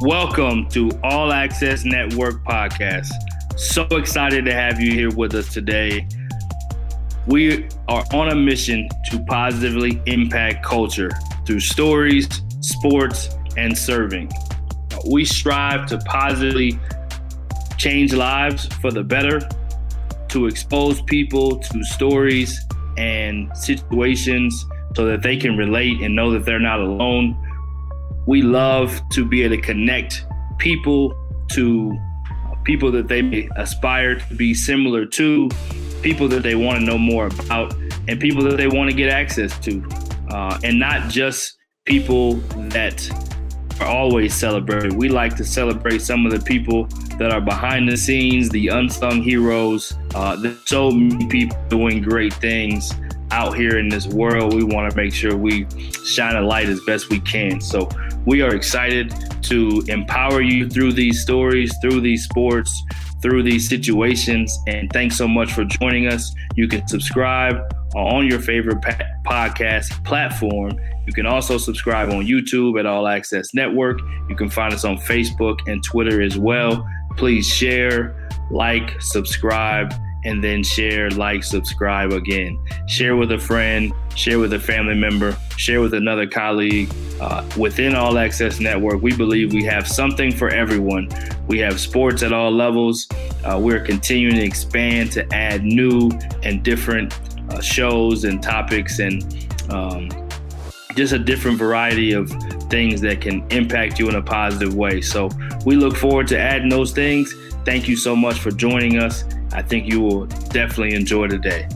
Welcome to All Access Network Podcast. So excited to have you here with us today. We are on a mission to positively impact culture through stories, sports, and serving. We strive to positively change lives for the better, to expose people to stories and situations so that they can relate and know that they're not alone. We love to be able to connect people to people that they aspire to be similar to, people that they want to know more about, and people that they want to get access to. Uh, and not just people that are always celebrated. We like to celebrate some of the people that are behind the scenes, the unsung heroes. Uh, there's so many people doing great things out here in this world. We want to make sure we shine a light as best we can. So we are excited to empower you through these stories, through these sports, through these situations. And thanks so much for joining us. You can subscribe on your favorite podcast platform. You can also subscribe on YouTube at All Access Network. You can find us on Facebook and Twitter as well. Please share, like, subscribe, and then share, like, subscribe again. Share with a friend, share with a family member, share with another colleague. Uh, within All Access Network, we believe we have something for everyone. We have sports at all levels. Uh, we're continuing to expand to add new and different uh, shows and topics and um, just a different variety of things that can impact you in a positive way. So we look forward to adding those things. Thank you so much for joining us. I think you will definitely enjoy the day.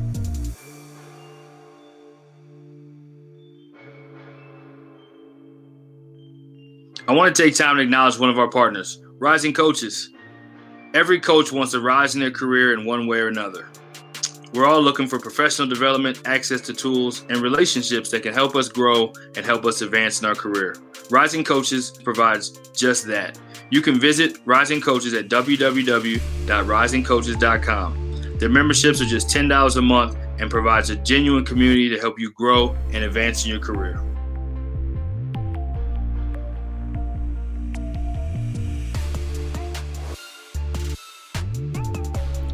I want to take time to acknowledge one of our partners, Rising Coaches. Every coach wants to rise in their career in one way or another. We're all looking for professional development, access to tools, and relationships that can help us grow and help us advance in our career. Rising Coaches provides just that. You can visit Rising Coaches at www.risingcoaches.com. Their memberships are just $10 a month and provides a genuine community to help you grow and advance in your career.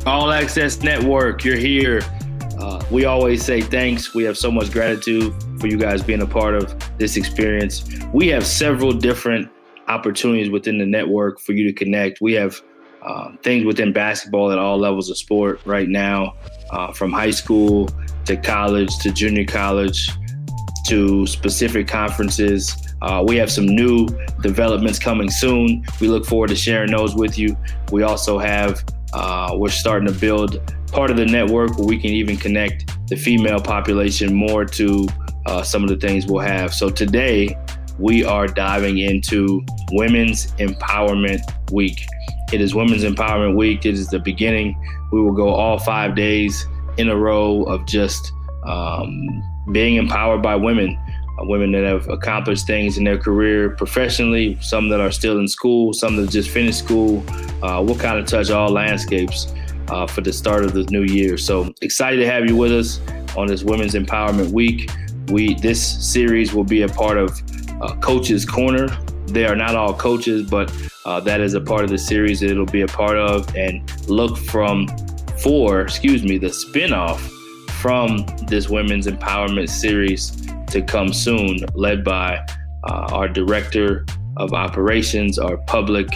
All Access Network, you're here. Uh, we always say thanks. We have so much gratitude for you guys being a part of this experience. We have several different opportunities within the network for you to connect. We have uh, things within basketball at all levels of sport right now, uh, from high school to college to junior college to specific conferences. Uh, we have some new developments coming soon. We look forward to sharing those with you. We also have uh, we're starting to build part of the network where we can even connect the female population more to uh, some of the things we'll have. So today, we are diving into Women's Empowerment Week. It is Women's Empowerment Week. It is the beginning. We will go all five days in a row of just um, being empowered by women uh, women that have accomplished things in their career professionally, some that are still in school, some that just finished school. Uh, we'll kind of touch all landscapes uh, for the start of the new year. So excited to have you with us on this Women's Empowerment Week. We this series will be a part of uh, Coaches Corner. They are not all coaches, but uh, that is a part of the series that it'll be a part of. And look from for, excuse me, the spinoff from this Women's Empowerment series to come soon, led by uh, our director of operations, our public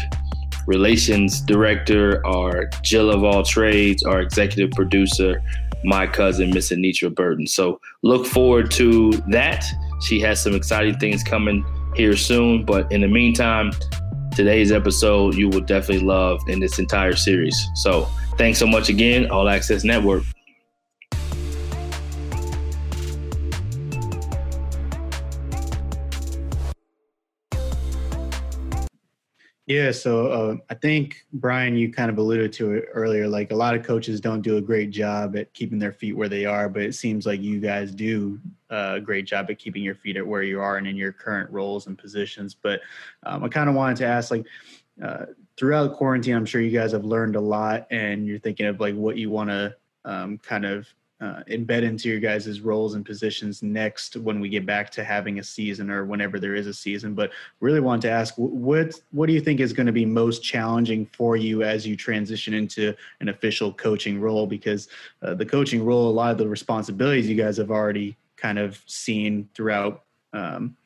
relations director, our Jill of all trades, our executive producer, my cousin, Miss Anitra Burton. So look forward to that. She has some exciting things coming here soon. But in the meantime, today's episode you will definitely love in this entire series. So thanks so much again, All Access Network. Yeah, so uh, I think Brian, you kind of alluded to it earlier. Like a lot of coaches don't do a great job at keeping their feet where they are, but it seems like you guys do a great job at keeping your feet at where you are and in your current roles and positions. But um, I kind of wanted to ask, like, uh, throughout quarantine, I'm sure you guys have learned a lot, and you're thinking of like what you want to um, kind of uh, embed into your guys' roles and positions next when we get back to having a season or whenever there is a season. But really want to ask what what do you think is going to be most challenging for you as you transition into an official coaching role? Because uh, the coaching role, a lot of the responsibilities you guys have already kind of seen throughout um,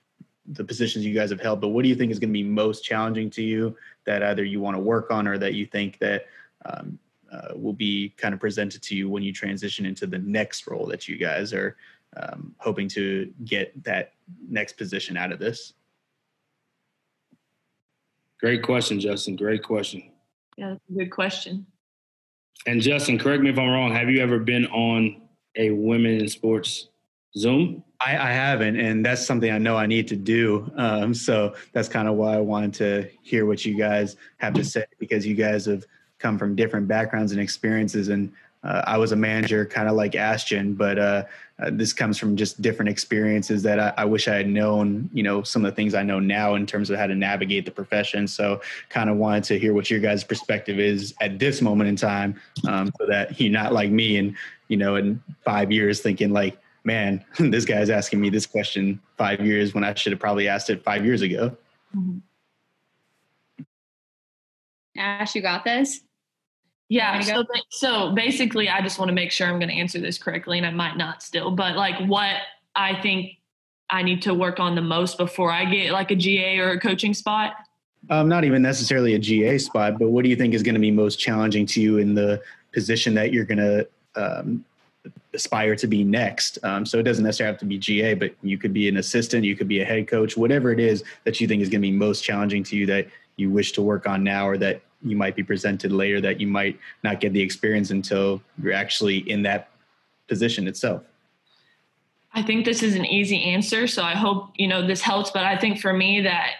the positions you guys have held. But what do you think is going to be most challenging to you that either you want to work on or that you think that um, uh, will be kind of presented to you when you transition into the next role that you guys are um, hoping to get that next position out of this? Great question, Justin. Great question. Yeah, that's a good question. And Justin, correct me if I'm wrong. Have you ever been on a women in sports Zoom? I, I haven't, and that's something I know I need to do. Um, so that's kind of why I wanted to hear what you guys have to say because you guys have come from different backgrounds and experiences. And uh, I was a manager, kind of like Ashton, but uh, uh, this comes from just different experiences that I, I, wish I had known. You know, some of the things I know now in terms of how to navigate the profession. So, kind of wanted to hear what your guys' perspective is at this moment in time, um, so that you're not like me and you know, in five years thinking like, man, this guy's asking me this question five years when I should have probably asked it five years ago. Mm-hmm. Ash, you got this? Yeah. So, so basically, I just want to make sure I'm going to answer this correctly, and I might not still, but like what I think I need to work on the most before I get like a GA or a coaching spot. Um, not even necessarily a GA spot, but what do you think is going to be most challenging to you in the position that you're going to um, aspire to be next. Um, so it doesn't necessarily have to be GA, but you could be an assistant, you could be a head coach, whatever it is that you think is going to be most challenging to you that you wish to work on now or that you might be presented later that you might not get the experience until you're actually in that position itself. I think this is an easy answer, so I hope you know this helps. But I think for me that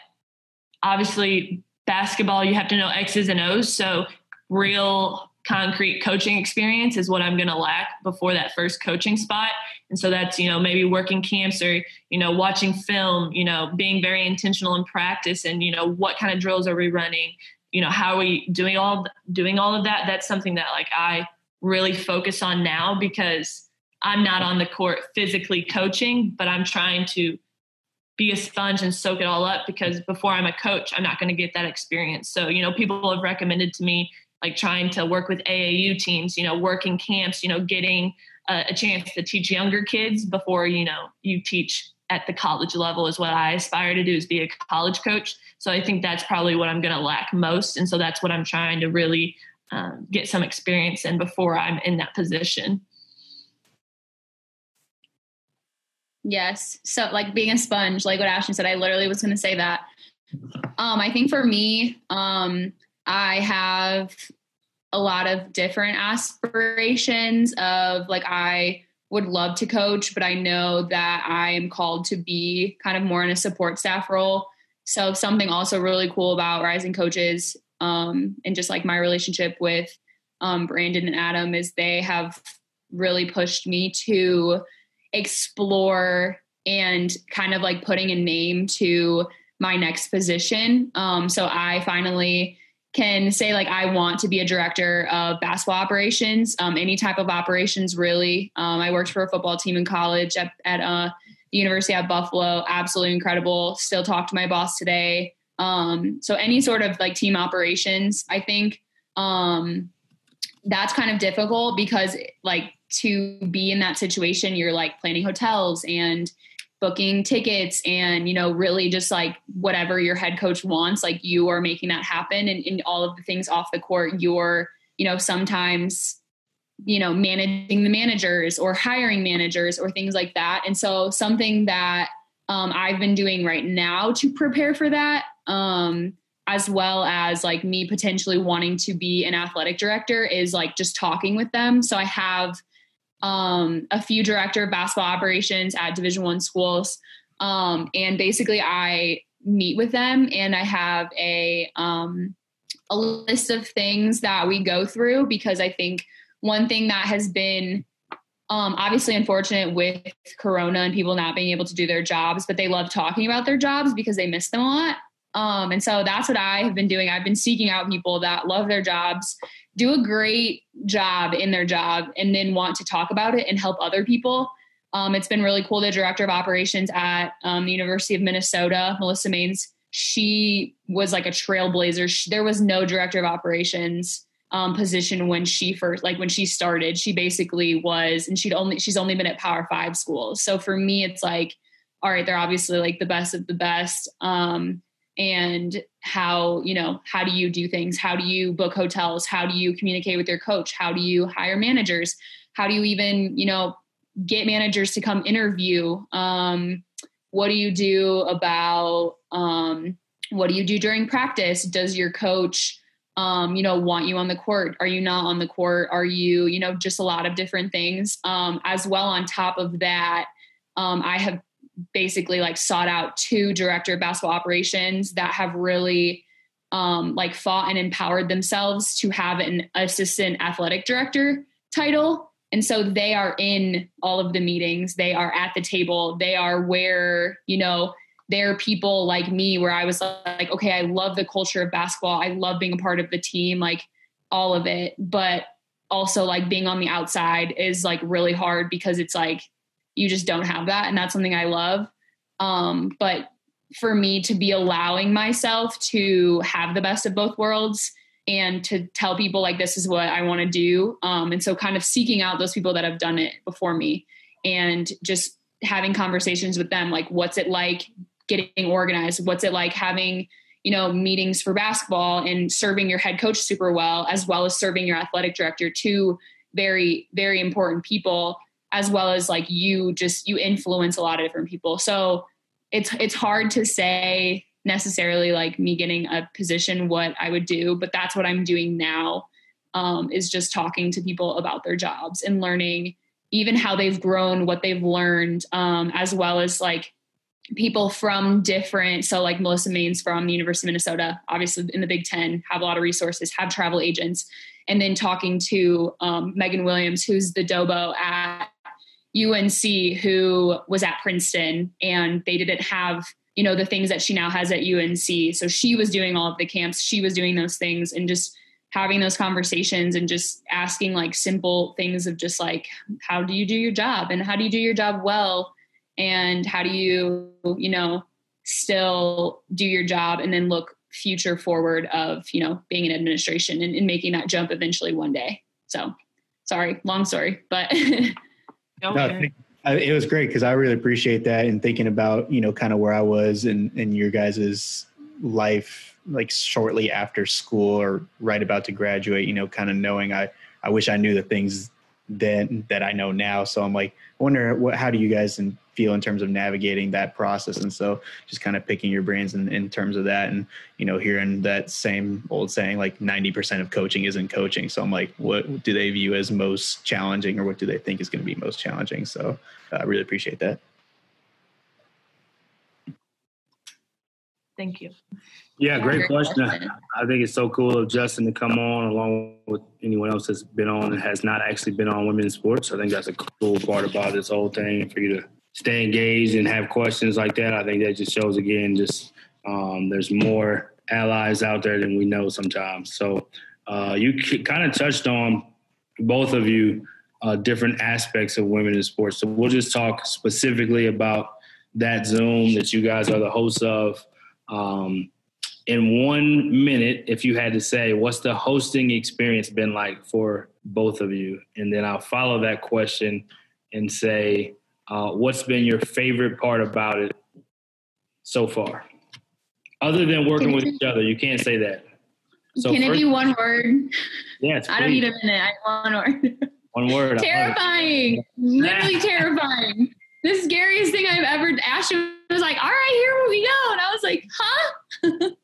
obviously basketball, you have to know X's and O's. So real concrete coaching experience is what I'm going to lack before that first coaching spot. And so that's, you know, maybe working camps or, you know, watching film, you know, being very intentional in practice and, you know, what kind of drills are we running? You know, how are we doing all doing all of that? That's something that like I really focus on now because I'm not on the court physically coaching, but I'm trying to be a sponge and soak it all up because before I'm a coach, I'm not going to get that experience. So, you know, people have recommended to me like trying to work with AAU teams, you know, working camps, you know, getting a, a chance to teach younger kids before, you know, you teach at the college level is what I aspire to do is be a college coach. So I think that's probably what I'm going to lack most. And so that's what I'm trying to really um, get some experience in before I'm in that position. Yes. So like being a sponge, like what Ashton said, I literally was going to say that. Um, I think for me, um, I have a lot of different aspirations of like I would love to coach, but I know that I am called to be kind of more in a support staff role. So something also really cool about rising coaches um, and just like my relationship with um, Brandon and Adam is they have really pushed me to explore and kind of like putting a name to my next position. Um, so I finally can say like I want to be a director of basketball operations, um, any type of operations really. Um, I worked for a football team in college at, at uh, the University of Buffalo. Absolutely incredible. Still talk to my boss today. Um, so any sort of like team operations, I think um, that's kind of difficult because like to be in that situation, you're like planning hotels and booking tickets and you know really just like whatever your head coach wants like you are making that happen and in all of the things off the court you're you know sometimes you know managing the managers or hiring managers or things like that. And so something that um, i've been doing right now to prepare for that um, as well as like me potentially wanting to be an athletic director is like just talking with them. So i have um, a few director of basketball operations at Division One schools, um, and basically I meet with them and I have a um, a list of things that we go through because I think one thing that has been um, obviously unfortunate with Corona and people not being able to do their jobs, but they love talking about their jobs because they miss them a lot. Um, and so that's what I have been doing. I've been seeking out people that love their jobs, do a great job in their job, and then want to talk about it and help other people. Um, it's been really cool. The director of operations at um, the University of Minnesota, Melissa Maines, she was like a trailblazer. She, there was no director of operations um, position when she first, like when she started. She basically was, and she'd only she's only been at Power Five schools. So for me, it's like, all right, they're obviously like the best of the best. Um, and how you know how do you do things? How do you book hotels? How do you communicate with your coach? How do you hire managers? How do you even you know get managers to come interview? Um, what do you do about um, what do you do during practice? Does your coach um, you know want you on the court? Are you not on the court? Are you you know just a lot of different things um, as well on top of that um, i have basically like sought out two director of basketball operations that have really um, like fought and empowered themselves to have an assistant athletic director title. And so they are in all of the meetings, they are at the table, they are where, you know, there are people like me where I was like, okay, I love the culture of basketball. I love being a part of the team, like all of it. But also like being on the outside is like really hard because it's like you just don't have that and that's something i love. Um, but for me to be allowing myself to have the best of both worlds and to tell people like this is what i want to do um, and so kind of seeking out those people that have done it before me and just having conversations with them like what's it like getting organized? What's it like having you know meetings for basketball and serving your head coach super well as well as serving your athletic director two very very important people as well as like you just you influence a lot of different people. So it's it's hard to say necessarily like me getting a position what i would do but that's what i'm doing now um, is just talking to people about their jobs and learning even how they've grown what they've learned um, as well as like people from different so like melissa maines from the university of minnesota obviously in the big ten have a lot of resources have travel agents and then talking to um, megan williams who's the dobo at UNC who was at Princeton and they didn't have, you know, the things that she now has at UNC. So she was doing all of the camps, she was doing those things and just having those conversations and just asking like simple things of just like, how do you do your job and how do you do your job well? And how do you, you know, still do your job and then look future forward of, you know, being in administration and, and making that jump eventually one day. So sorry, long story, but No, it was great because I really appreciate that and thinking about you know kind of where I was in in your guys's life like shortly after school or right about to graduate. You know, kind of knowing I I wish I knew the things then that I know now. So I'm like, I wonder what how do you guys feel in terms of navigating that process. And so just kind of picking your brains in, in terms of that and you know hearing that same old saying like 90% of coaching isn't coaching. So i'm like what do they view as most challenging or what do they think is going to be most challenging? So uh, i really appreciate that. Thank you. Yeah, great question. I think it's so cool of Justin to come on along with anyone else that's been on and has not actually been on women's sports. I think that's a cool part about this whole thing for you to stay engaged and have questions like that, I think that just shows again just um, there's more allies out there than we know sometimes. So uh, you kind of touched on both of you uh, different aspects of women in sports. So we'll just talk specifically about that Zoom that you guys are the hosts of. Um, in one minute, if you had to say, what's the hosting experience been like for both of you? And then I'll follow that question and say, uh, what's been your favorite part about it so far? Other than working can with each other, you can't say that. So can first, it be one word? Yeah, I don't need a minute. I one word. One word. terrifying. Literally terrifying. The scariest thing I've ever. Ashton was like, "All right, here we go," and I was like, "Huh."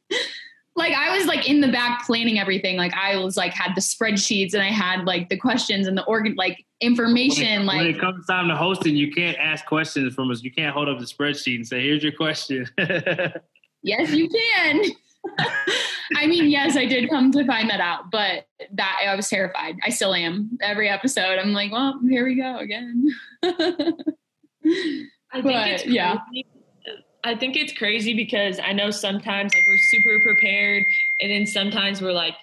like I was like in the back planning everything. Like I was like had the spreadsheets and I had like the questions and the organ like information. When it, like when it comes time to hosting, you can't ask questions from us. You can't hold up the spreadsheet and say, "Here's your question." yes, you can. I mean, yes, I did come to find that out, but that I was terrified. I still am. Every episode, I'm like, well, here we go again. I think but, it's crazy. yeah. I think it's crazy because I know sometimes like we're super prepared and then sometimes we're like,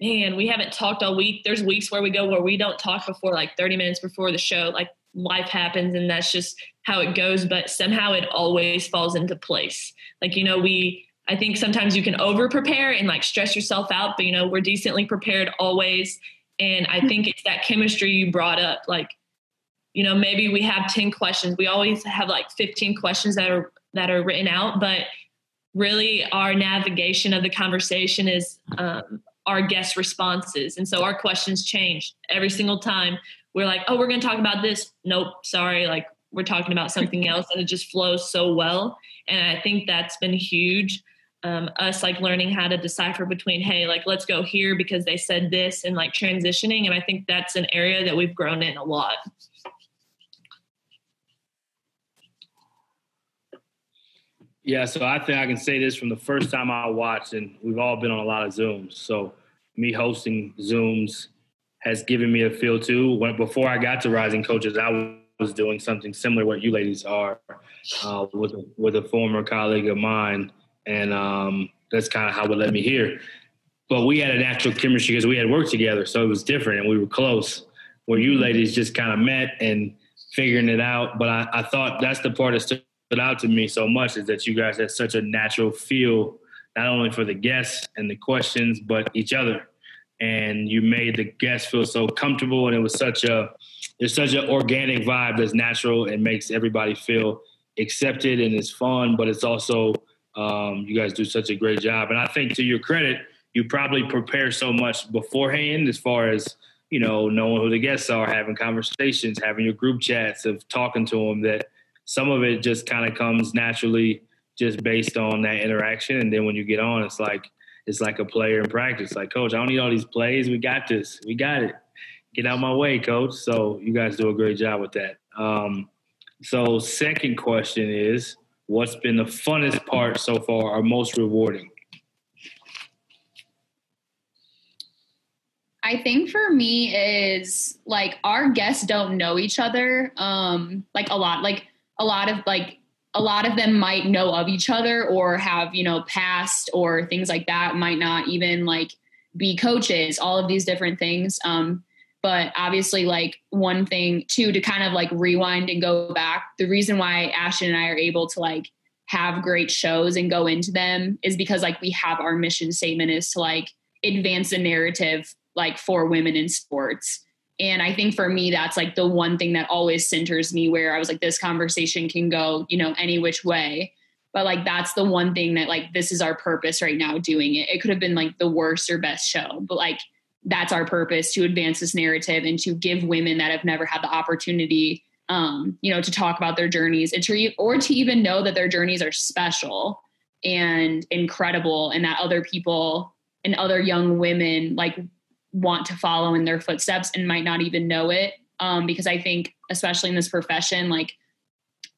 man, we haven't talked all week. There's weeks where we go where we don't talk before like 30 minutes before the show. Like life happens and that's just how it goes, but somehow it always falls into place. Like, you know, we I think sometimes you can over prepare and like stress yourself out, but you know, we're decently prepared always. And I think it's that chemistry you brought up. Like, you know, maybe we have 10 questions. We always have like 15 questions that are that are written out, but really our navigation of the conversation is um, our guest responses. And so our questions change every single time. We're like, oh, we're going to talk about this. Nope, sorry. Like we're talking about something else. And it just flows so well. And I think that's been huge. Um, us like learning how to decipher between, hey, like let's go here because they said this and like transitioning. And I think that's an area that we've grown in a lot. Yeah, so I think I can say this from the first time I watched, and we've all been on a lot of Zooms. So me hosting Zooms has given me a feel too. When before I got to Rising Coaches, I was doing something similar what you ladies are uh, with a, with a former colleague of mine, and um, that's kind of how it led me here. But we had a natural chemistry because we had worked together, so it was different, and we were close. Where you ladies just kind of met and figuring it out. But I, I thought that's the part that stood out to me so much is that you guys had such a natural feel, not only for the guests and the questions, but each other. And you made the guests feel so comfortable, and it was such a there's such an organic vibe that's natural and makes everybody feel accepted and it's fun, but it's also um, you guys do such a great job. And I think to your credit, you probably prepare so much beforehand as far as you know knowing who the guests are, having conversations, having your group chats of talking to them that some of it just kind of comes naturally just based on that interaction. And then when you get on, it's like it's like a player in practice. Like, coach, I don't need all these plays. We got this. We got it. Get out of my way, coach. So you guys do a great job with that. Um, so second question is, what's been the funnest part so far or most rewarding? I think for me is like our guests don't know each other um like a lot. Like a lot of like a lot of them might know of each other or have you know past or things like that might not even like be coaches all of these different things. Um but obviously like one thing too to kind of like rewind and go back the reason why ashton and i are able to like have great shows and go into them is because like we have our mission statement is to like advance the narrative like for women in sports and I think for me, that's like the one thing that always centers me where I was like, this conversation can go, you know, any which way. But like, that's the one thing that like, this is our purpose right now doing it. It could have been like the worst or best show, but like, that's our purpose to advance this narrative and to give women that have never had the opportunity, um, you know, to talk about their journeys and to, or to even know that their journeys are special and incredible and that other people and other young women like want to follow in their footsteps and might not even know it. Um, because I think, especially in this profession, like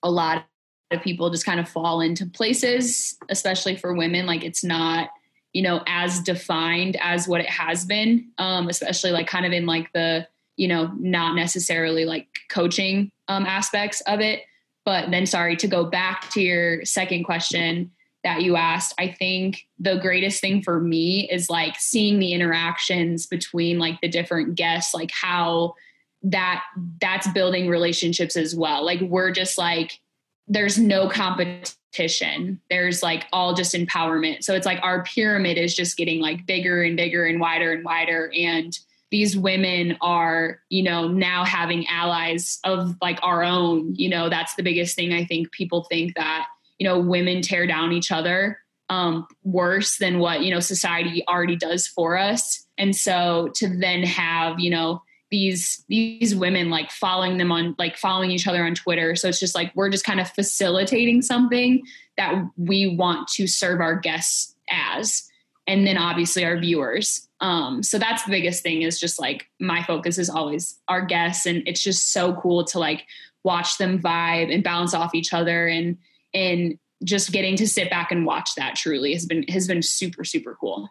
a lot of people just kind of fall into places, especially for women. Like it's not, you know, as defined as what it has been, um, especially like kind of in like the, you know, not necessarily like coaching um, aspects of it. But then, sorry, to go back to your second question, that you asked, I think the greatest thing for me is like seeing the interactions between like the different guests, like how that that's building relationships as well. Like we're just like there's no competition. There's like all just empowerment. So it's like our pyramid is just getting like bigger and bigger and wider and wider and these women are, you know, now having allies of like our own, you know, that's the biggest thing I think people think that you know women tear down each other um, worse than what you know society already does for us. And so to then have you know these these women like following them on like following each other on twitter. So it's just like we're just kind of facilitating something that we want to serve our guests as and then obviously our viewers. Um so that's the biggest thing is just like my focus is always our guests. And it's just so cool to like watch them vibe and bounce off each other and and just getting to sit back and watch that truly has been has been super super cool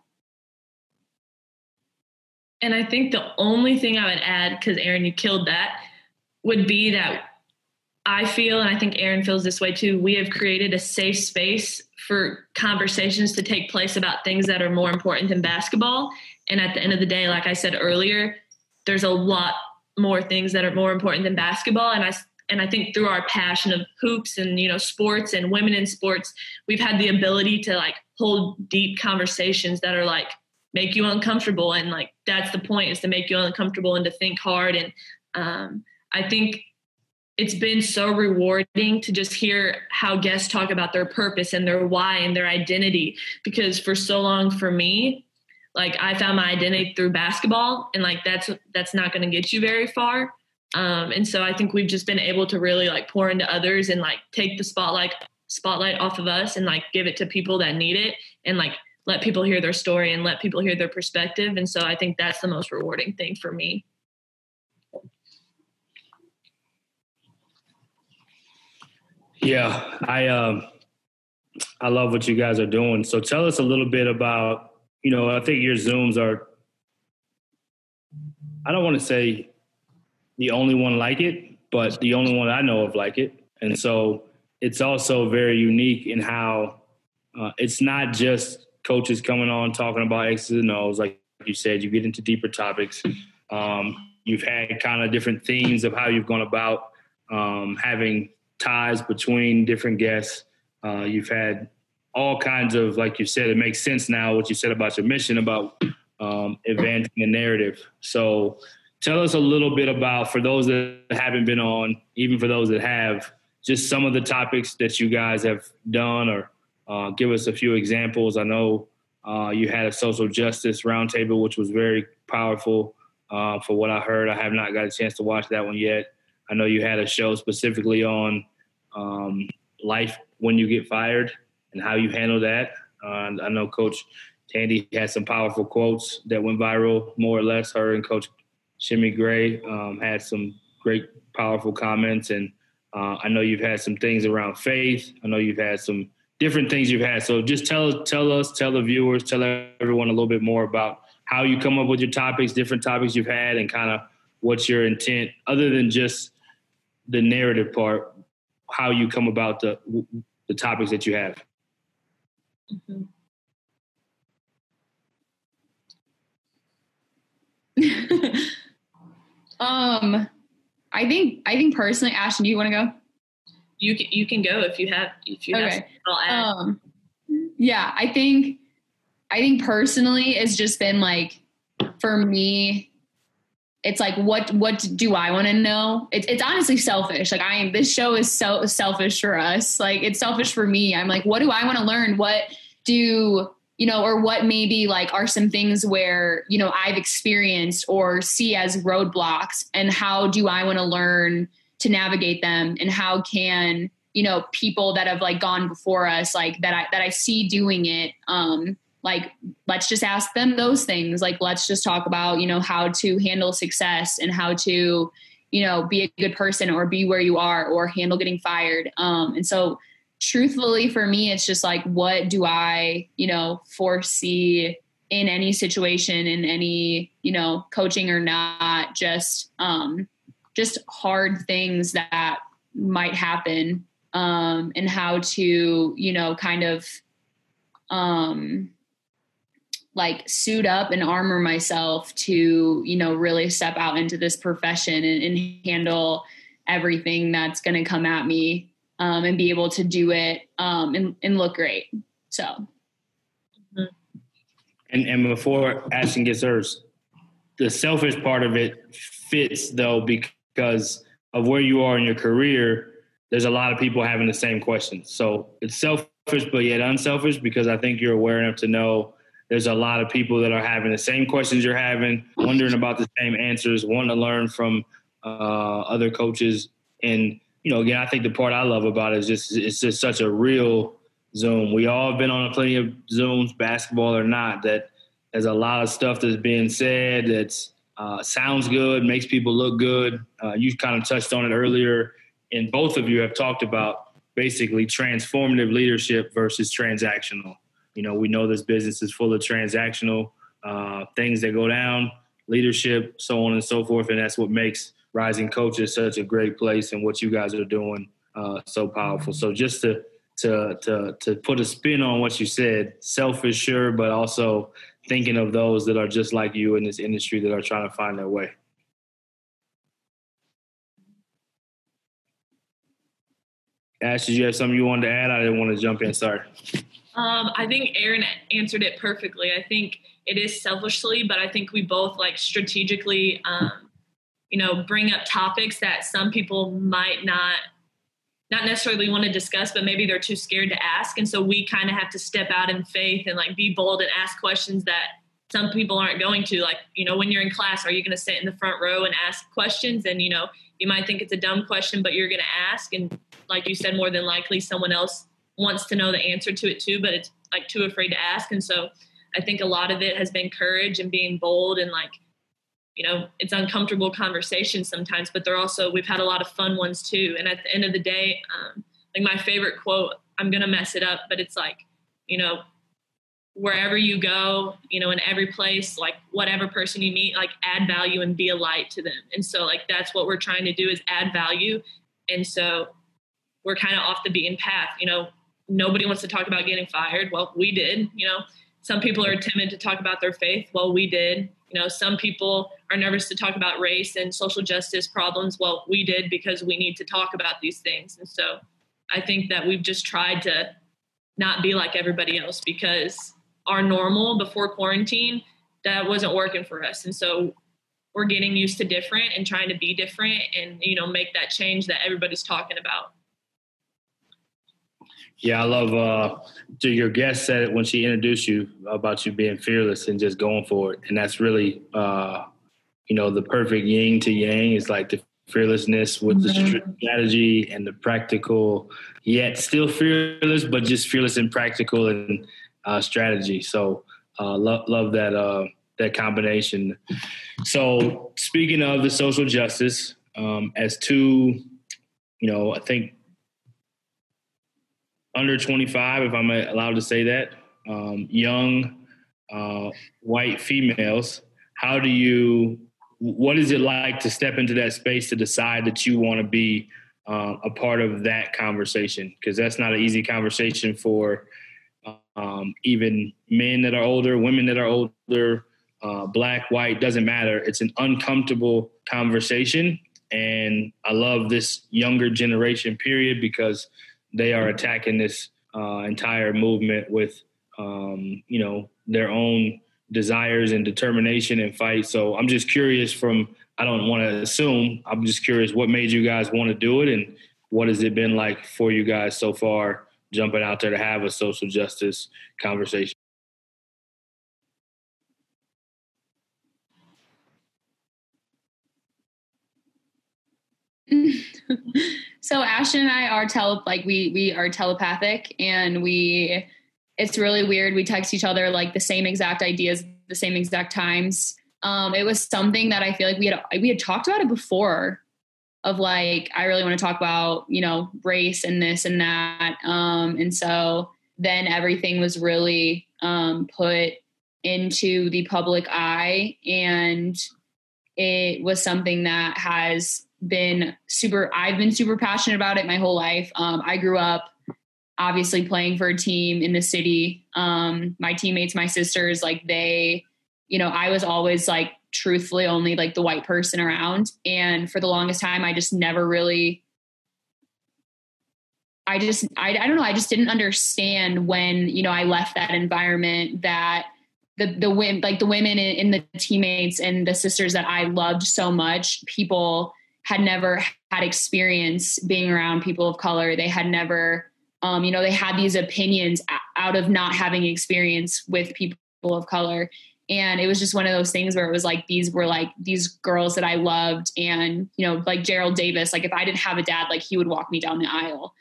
and i think the only thing i would add because aaron you killed that would be that I feel, and I think Aaron feels this way too, we have created a safe space for conversations to take place about things that are more important than basketball. And at the end of the day, like I said earlier, there's a lot more things that are more important than basketball. And I and I think through our passion of hoops and you know sports and women in sports, we've had the ability to like hold deep conversations that are like make you uncomfortable. And like that's the point is to make you uncomfortable and to think hard. And um, I think it's been so rewarding to just hear how guests talk about their purpose and their why and their identity. Because for so long for me like i found my identity through basketball. And like that's that's not going to get you very far um, and so i think we've just been able to really like pour into others and like take the spotlight spotlight off of us and like give it to people that need it and like let people hear their story and let people hear their perspective and so i think that's the most rewarding thing for me Yeah, I um, I love what you guys are doing. So tell us a little bit about, you know, I think your Zooms are. I don't want to say the only one like it, but the only one I know of like it, and so it's also very unique in how uh, it's not just coaches coming on talking about X's and O's, like you said. You get into deeper topics. Um, you've had kind of different themes of how you've gone about um, having ties between different guests. Uh, you've had all kinds of, like you said, it makes sense now what you said about your mission about um, advancing a narrative. So tell us a little bit about, for those that haven't been on, even for those that have, just some of the topics that you guys have done or uh, give us a few examples. I know uh, you had a social justice roundtable, which was very powerful. Uh, for what I heard, I have not got a chance to watch that one yet. I know you had a show specifically on um, life when you get fired and how you handle that. Uh, I know Coach Tandy had some powerful quotes that went viral, more or less. Her and Coach Shimmy Gray um, had some great, powerful comments. And uh, I know you've had some things around faith. I know you've had some different things you've had. So just tell tell us, tell the viewers, tell everyone a little bit more about how you come up with your topics, different topics you've had, and kind of what's your intent, other than just the narrative part how you come about the the topics that you have. Mm-hmm. um, I think I think personally, Ashton, do you want to go? You can you can go if you have if you okay. have. Um, yeah, I think I think personally, it's just been like for me it's like what what do I want to know? It's it's honestly selfish. Like I am this show is so selfish for us. Like it's selfish for me. I'm like, what do I want to learn? What do you know, or what maybe like are some things where, you know, I've experienced or see as roadblocks and how do I want to learn to navigate them? And how can, you know, people that have like gone before us, like that I that I see doing it, um, like let's just ask them those things. Like let's just talk about you know how to handle success and how to you know be a good person or be where you are or handle getting fired. Um and so truthfully for me it's just like what do i you know foresee in any situation in any you know coaching or not just um just hard things that might happen um and how to you know kind of um like suit up and armor myself to you know really step out into this profession and, and handle everything that's going to come at me um, and be able to do it um, and, and look great so and and before ashton gets hers the selfish part of it fits though because of where you are in your career there's a lot of people having the same questions so it's selfish but yet unselfish because i think you're aware enough to know there's a lot of people that are having the same questions you're having, wondering about the same answers, wanting to learn from uh, other coaches. And you know, again, I think the part I love about it is just it's just such a real Zoom. We all have been on plenty of Zooms, basketball or not. That there's a lot of stuff that's being said that uh, sounds good, makes people look good. Uh, you kind of touched on it earlier, and both of you have talked about basically transformative leadership versus transactional. You know, we know this business is full of transactional uh, things that go down, leadership, so on and so forth, and that's what makes Rising Coach is such a great place, and what you guys are doing uh, so powerful. So just to to to to put a spin on what you said, selfish, sure, but also thinking of those that are just like you in this industry that are trying to find their way. Ash, did you have something you wanted to add? I didn't want to jump in. Sorry. Um, I think Aaron answered it perfectly. I think it is selfishly, but I think we both like strategically, um, you know, bring up topics that some people might not not necessarily want to discuss, but maybe they're too scared to ask. And so we kind of have to step out in faith and like be bold and ask questions that some people aren't going to. Like, you know, when you're in class, are you going to sit in the front row and ask questions? And, you know, you might think it's a dumb question, but you're going to ask. And like you said, more than likely someone else wants to know the answer to it too, but it's like too afraid to ask. And so I think a lot of it has been courage and being bold and like, you know, it's uncomfortable conversations sometimes, but they're also, we've had a lot of fun ones too. And at the end of the day, um, like my favorite quote, I'm to mess it up, but it's like, you know, wherever you go, you know, in every place, like whatever person you meet, like add value and be a light to them. And so like that's what we're trying to do is add value. And so we're kind of off the beaten path. You know, nobody wants to talk about getting fired. Well, we did, you know. Some people are timid to talk about their faith. Well, we did. You know, some people are nervous to talk about race and social justice problems. Well, we did because we need to talk about these things. And so I think that we've just tried to not be like everybody else because our normal before quarantine that wasn't working for us and so we're getting used to different and trying to be different and you know make that change that everybody's talking about yeah i love uh your guest said it when she introduced you about you being fearless and just going for it and that's really uh you know the perfect yin to yang is like the fearlessness with mm-hmm. the strategy and the practical yet still fearless but just fearless and practical and uh, strategy. So uh, love love that uh, that combination. So speaking of the social justice, um, as two, you know, I think under 25, if I'm allowed to say that, um, young uh, white females, how do you? What is it like to step into that space to decide that you want to be uh, a part of that conversation? Because that's not an easy conversation for um, even men that are older, women that are older, uh, black, white, doesn't matter. It's an uncomfortable conversation. And I love this younger generation period because they are attacking this uh, entire movement with, um, you know, their own desires and determination and fight. So I'm just curious from, I don't want to assume, I'm just curious what made you guys want to do it and what has it been like for you guys so far jumping out there to have a social justice conversation. so Ashton and I are tele like we we are telepathic and we it's really weird. We text each other like the same exact ideas, the same exact times. Um, it was something that I feel like we had we had talked about it before of like I really want to talk about you know race and this and that um, and so then everything was really um, put into the public eye and it was something that has been super I've been super passionate about it my whole life um, I grew up obviously playing for a team in the city um, my teammates my sisters like they you know I was always like truthfully only like the white person around. And for the longest time, I just never really, I just, I, I don't know, I just didn't understand when, you know, I left that environment that the, the women, like the women in, in the teammates and the sisters that I loved so much, people had never had experience being around people of color. They had never, um, you know, they had these opinions out of not having experience with people of color. And it was just one of those things where it was like these were like these girls that I loved and you know like Gerald Davis like if I didn't have a dad like he would walk me down the aisle.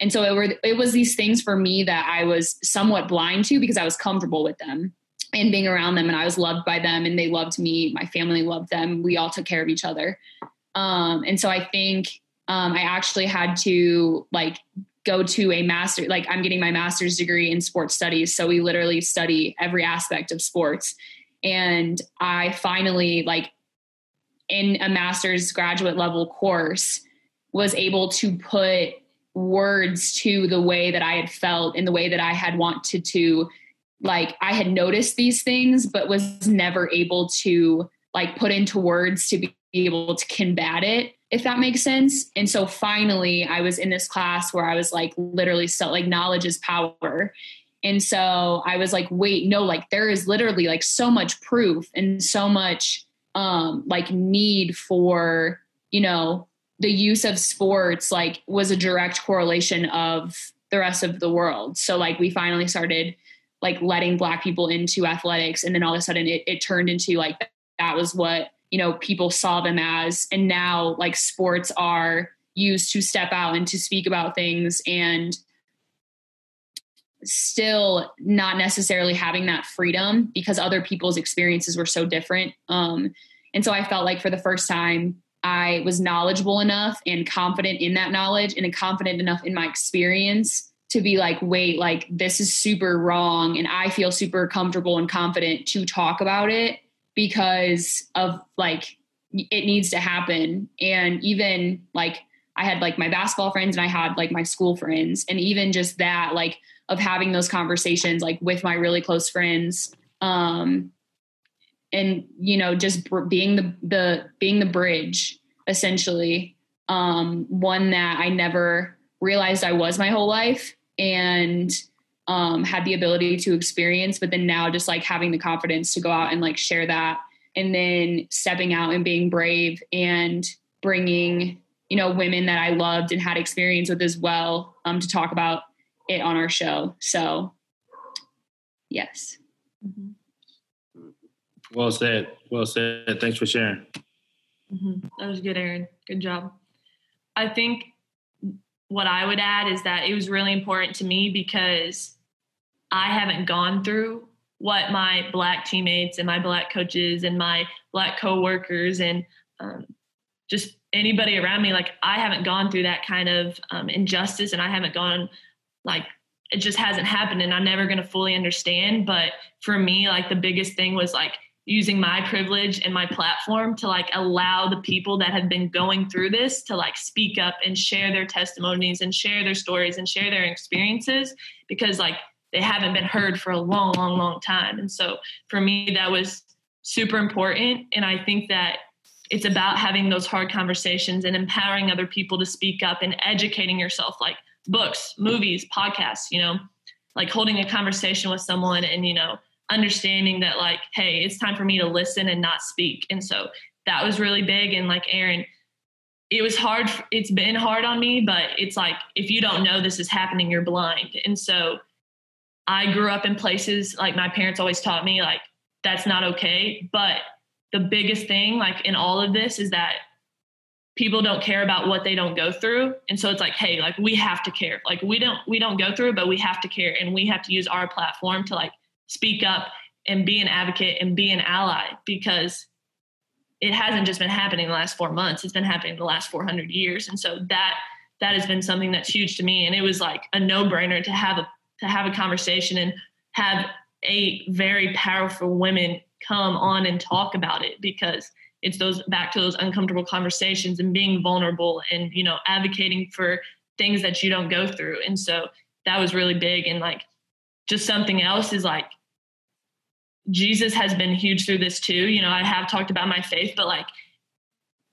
And so it were it was these things for me that I was somewhat blind to because I was comfortable with them and being around them and I was loved by them and they loved me my family loved them we all took care of each other. Um, and so I think um, I actually had to like go to a master like i'm getting my master's degree in sports studies. So we literally study every aspect of sports. And i finally like in a master's graduate level course was able to put words to the way that I had felt in the way that I had wanted to like I had noticed these things but was never able to like put into words to be able to combat it if that makes sense and so finally I was in this class where I was like literally so like knowledge is power and so I was like wait no like there is literally like so much proof and so much um like need for you know the use of sports like was a direct correlation of the rest of the world. So like we finally started like letting black people into athletics and then all of a sudden it, it turned into like that was what you know people saw them as and now like sports are used to step out and to speak about things and still not necessarily having that freedom because other people's experiences were so different um and so i felt like for the first time I was knowledgeable enough and confident in that knowledge and confident enough in my experience to be like, wait, like this is super wrong. And I feel super comfortable and confident to talk about it because of like, it needs to happen. And even like, I had like my basketball friends and I had like my school friends. And even just that, like, of having those conversations like with my really close friends um and you know just being the the being the bridge essentially um, one that i never realized i was my whole life and um, had the ability to experience but then now just like having the confidence to go out and like share that and then stepping out and being brave and bringing you know women that i loved and had experience with as well um, to talk about it on our show so yes mm-hmm. Well said. Well said. Thanks for sharing. Mm-hmm. That was good, Erin. Good job. I think what I would add is that it was really important to me because I haven't gone through what my black teammates and my black coaches and my black coworkers and um, just anybody around me like I haven't gone through that kind of um, injustice and I haven't gone like it just hasn't happened and I'm never going to fully understand. But for me like the biggest thing was like using my privilege and my platform to like allow the people that have been going through this to like speak up and share their testimonies and share their stories and share their experiences because like they haven't been heard for a long long long time. And so for me that was super important. And i think that it's about having those hard conversations and empowering other people to speak up and educating yourself like books movies podcasts you know like holding a conversation with someone and you know understanding that like hey it's time for me to listen and not speak. And so that was really big. And like erin it was hard it's been hard on me but it's like if you don't know this is happening you're blind. And so i grew up in places like my parents always taught me like that's not okay. But the biggest thing like in all of this is that people don't care about what they don't go through. And so it's like hey like we have to care. Like we don't we don't go through but we have to care. And we have to use our platform to like speak up and be an advocate and be an ally because it hasn't just been happening the last four months. It's been happening the last 400 years. And so that that has been something that's huge to me. And it was like a no-brainer to have a to have a conversation and have eight very powerful women come on and talk about it because it's those back to those uncomfortable conversations and being vulnerable and you know advocating for things that you don't go through. And so that was really big. And like just something else is like Jesus has been huge through this too. You know, I have talked about my faith, but like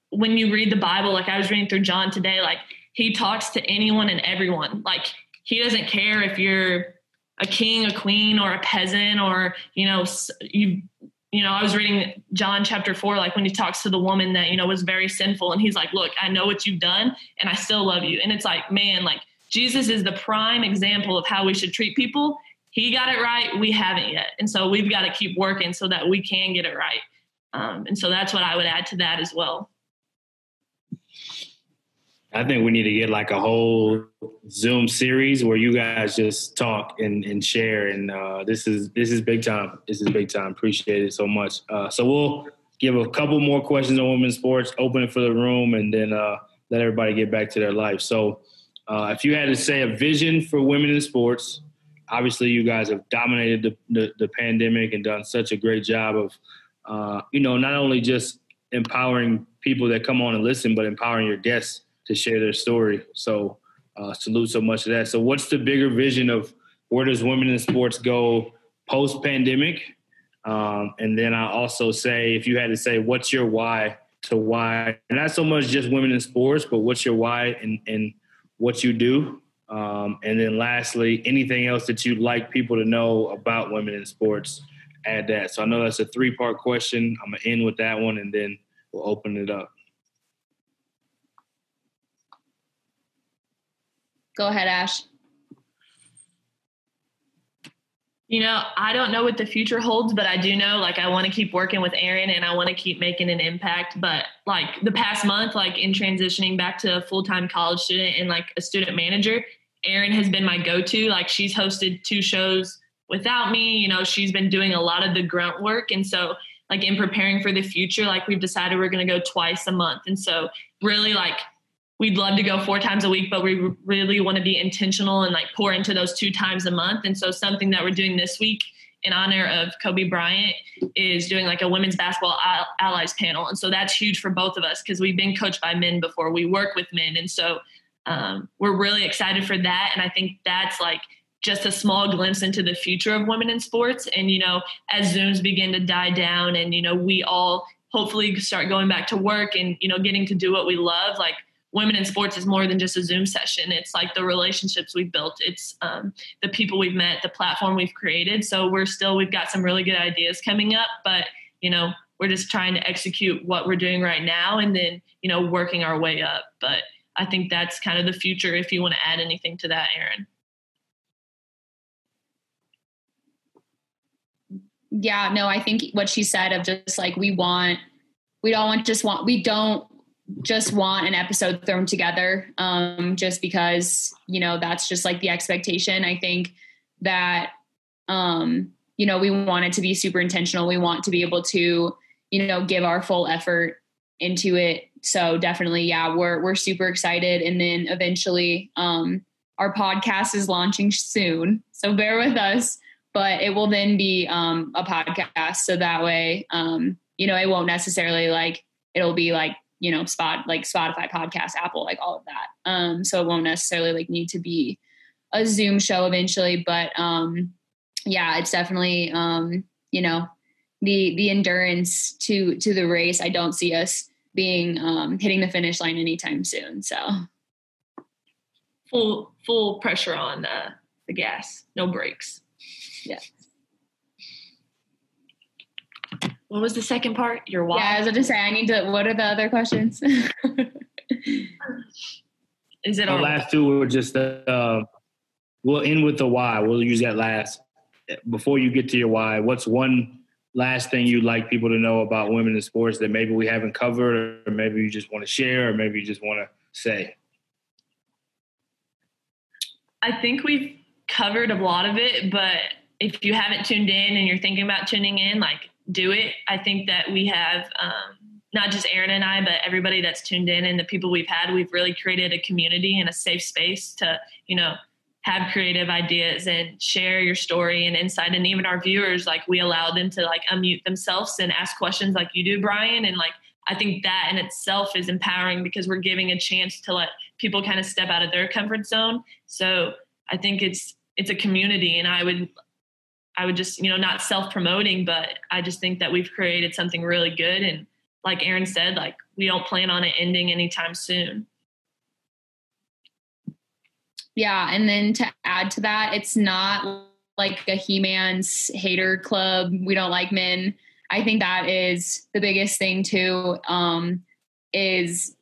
when you read the Bible, like I was reading through John today, like he talks to anyone and everyone. Like he doesn't care if you're a king, a queen, or a peasant, or you know, you. You know, I was reading John chapter four, like when he talks to the woman that you know was very sinful, and he's like, "Look, I know what you've done, and I still love you." And it's like, man, like Jesus is the prime example of how we should treat people he got it right. We haven't yet. And so we've got to keep working so that we can get it right. Um, and so that's what I would add to that as well. I think we need to get like a whole Zoom series where you guys just talk and, and share. And uh, this is this is big time. This is big time. Appreciate it so much. Uh, so we'll give a couple more questions on women's sports, open it for the room, and then uh, let everybody get back to their life. So uh, if you had to say a vision for women in sports, obviously you guys have dominated the, the, the, pandemic and done such a great job of, uh, you know, not only just empowering people that come on and listen, but empowering your guests to share their story. So uh, salute so much of that. So what's the bigger vision of where does women in sports go post pandemic? Um, and then I also say, if you had to say, what's your why to why, not so much just women in sports, but what's your why and, and what you do? Um, and then lastly, anything else that you'd like people to know about women in sports, add that. So I know that's a three part question. I'm going to end with that one and then we'll open it up. Go ahead, Ash. You know, I don't know what the future holds, but I do know like I want to keep working with Erin and I want to keep making an impact. But like the past month, like in transitioning back to a full time college student and like a student manager, Erin has been my go to. Like she's hosted two shows without me. You know, she's been doing a lot of the grunt work. And so, like, in preparing for the future, like, we've decided we're going to go twice a month. And so, really, like, we'd love to go four times a week, but we really want to be intentional and like pour into those two times a month. And so, something that we're doing this week in honor of Kobe Bryant is doing like a women's basketball allies panel. And so, that's huge for both of us because we've been coached by men before, we work with men. And so, um, we're really excited for that. And I think that's like just a small glimpse into the future of women in sports. And, you know, as Zooms begin to die down and, you know, we all hopefully start going back to work and, you know, getting to do what we love, like women in sports is more than just a Zoom session. It's like the relationships we've built, it's um, the people we've met, the platform we've created. So we're still, we've got some really good ideas coming up, but, you know, we're just trying to execute what we're doing right now and then, you know, working our way up. But I think that's kind of the future if you want to add anything to that, Erin. Yeah, no, I think what she said of just like we want, we don't want just want, we don't just want an episode thrown together um, just because, you know, that's just like the expectation. I think that, um, you know, we want it to be super intentional. We want to be able to, you know, give our full effort into it. So definitely, yeah, we're we're super excited. And then eventually, um, our podcast is launching soon. So bear with us, but it will then be um, a podcast. So that way, um, you know, it won't necessarily like it'll be like you know spot like Spotify podcast, Apple, like all of that. Um, so it won't necessarily like need to be a Zoom show eventually, but um, yeah, it's definitely um, you know the the endurance to to the race. I don't see us being um, hitting the finish line anytime soon. So full full pressure on uh, the gas, no brakes. Yeah. What was the second part? Your why? Yeah, I was going to say I need to. What are the other questions? Is it all the last two were just uh, we'll end with the why. We'll use that last before you get to your why. What's one last thing you'd like people to know about women in sports that maybe we haven't covered, or maybe you just want to share, or maybe you just want to say? I think we've covered a lot of it, but if you haven't tuned in and you're thinking about tuning in, like do it. I think that we have um, not just Erin and I, but everybody that's tuned in and the people we've had, we've really created a community and a safe space to, you know, have creative ideas and share your story and insight. And even our viewers like we allow them to like unmute themselves and ask questions like you do brian. And like i think that in itself is empowering because we're giving a chance to let people kind of step out of their comfort zone. So i think it's it's a community and i would i would just you know not self promoting but i just think that we've created something really good. And like erin said like we don't plan on it ending anytime soon yeah, and then to add to that, it's not like a He-Man's hater club. We don't like men. I think that is the biggest thing too. Um, is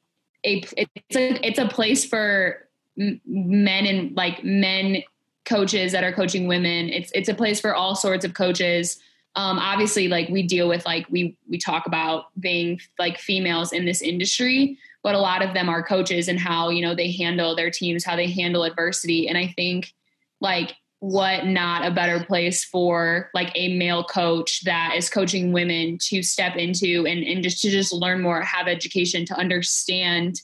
a it's a it's a place for men and like men coaches that are coaching women. It's it's a place for all sorts of coaches. Um, obviously, like we deal with like we we talk about being like females in this industry, but a lot of them are coaches and how you know they handle their teams how they handle adversity. And i think like what not a better place for like a male coach that is coaching women to step into and, and just to just learn more have education to understand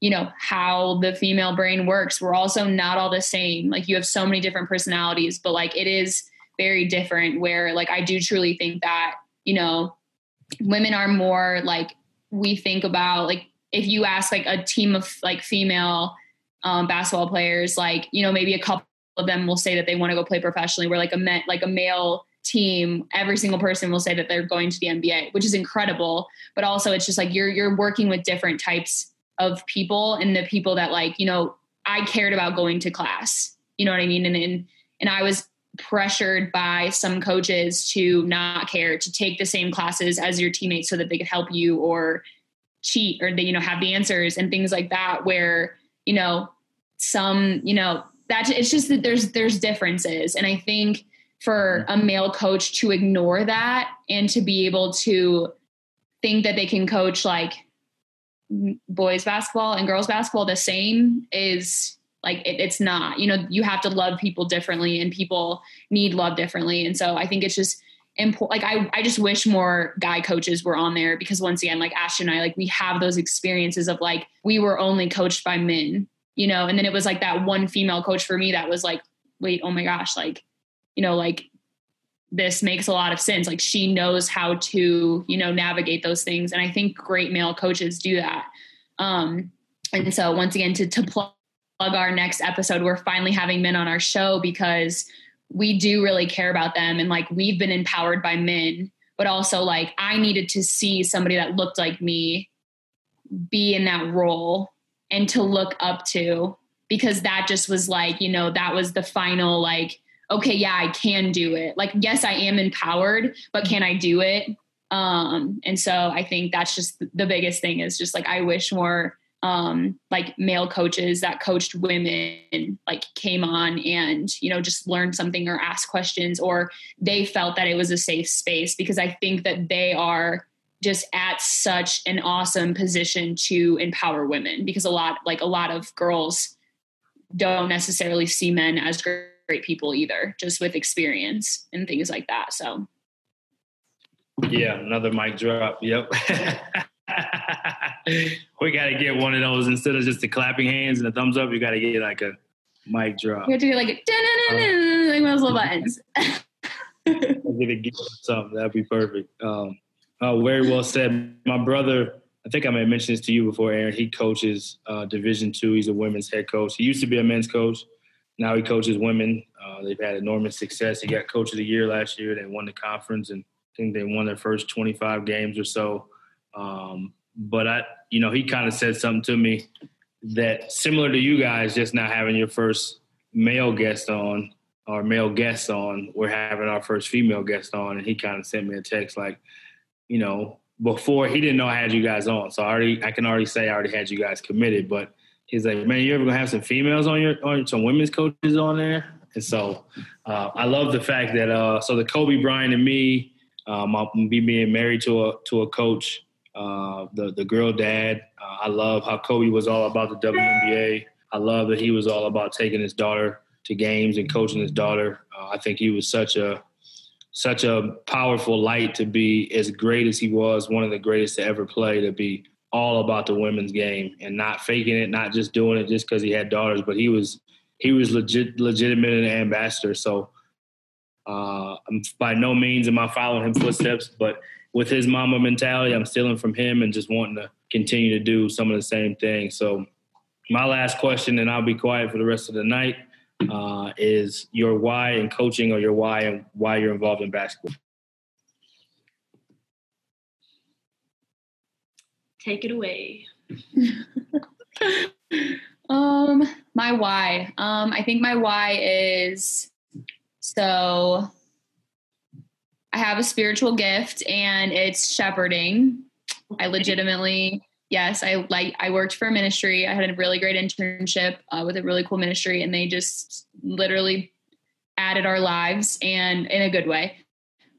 you know how the female brain works. We're also not all the same. Like you have so many different personalities but like it is very different where like i do truly think that you know women are more like we think about like if you ask like a team of like female um, basketball players, like you know maybe a couple of them will say that they want to go play professionally. Where like a met like a male team, every single person will say that they're going to the NBA, which is incredible. But also, it's just like you're you're working with different types of people, and the people that like you know I cared about going to class. You know what I mean? And and and I was pressured by some coaches to not care to take the same classes as your teammates so that they could help you or cheat or they you know have the answers and things like that where you know some you know that it's just that there's there's differences. And i think for mm-hmm. a male coach to ignore that and to be able to think that they can coach like boys basketball and girls basketball the same is like it, it's not you know you have to love people differently and people need love differently. And so i think it's just important like I, I just wish more guy coaches were on there because once again like ashton and i like we have those experiences of like we were only coached by men you know? And then it was like that one female coach for me that was like wait oh my gosh like you know like this makes a lot of sense. Like she knows how to you know navigate those things. And i think great male coaches do that. Um and so once again to to plug our next episode. We're finally having men on our show because we do really care about them. And like we've been empowered by men but also like i needed to see somebody that looked like me be in that role and to look up to because that just was like you know that was the final like okay yeah i can do it. Like yes i am empowered but can i do it? Um and so i think that's just the biggest thing is just like i wish more um, like male coaches that coached women like came on and you know just learned something or asked questions or they felt that it was a safe space because i think that they are just at such an awesome position to empower women because a lot like a lot of girls don't necessarily see men as great people either just with experience and things like that. So. Yeah another mic drop. Yep we got to get one of those instead of just the clapping hands and the thumbs up. You got to get like a mic drop. You have to get like a uh, like those little buttons. get a gift something. That'd be perfect. Um, uh, very well said. My brother, I think I may have mentioned this to you before, Erin. He coaches uh, Division two. He's a women's head coach. He used to be a men's coach. Now he coaches women. Uh, they've had enormous success. He got coach of the year last year. They won the conference, and I think they won their first 25 games or so. Um, but I, you know, he kind of said something to me that similar to you guys, just not having your first male guest on or male guest on, we're having our first female guest on, and he kind of sent me a text like, you know, before he didn't know I had you guys on, so I already I can already say I already had you guys committed, but he's like, man, you ever gonna have some females on your on some women's coaches on there? And so uh, I love the fact that uh, so the Kobe Bryant and me, um, I'll be being married to a to a coach uh, the the girl dad. Uh, I love how Kobe was all about the WNBA. I love that he was all about taking his daughter to games and coaching his daughter. Uh, I think he was such a such a powerful light to be as great as he was, one of the greatest to ever play. To be all about the women's game and not faking it, not just doing it just because he had daughters, but he was he was legit legitimate an ambassador. So uh, I'm by no means am I following him footsteps, but with his mama mentality, I'm stealing from him and just wanting to continue to do some of the same things. So, my last question, and I'll be quiet for the rest of the night, uh, is your why in coaching or your why and why you're involved in basketball. Take it away. um, my why. Um, I think my why is so I have a spiritual gift and it's shepherding. I legitimately, yes, I like, I worked for a ministry. I had a really great internship uh, with a really cool ministry and they just literally added our lives and in a good way.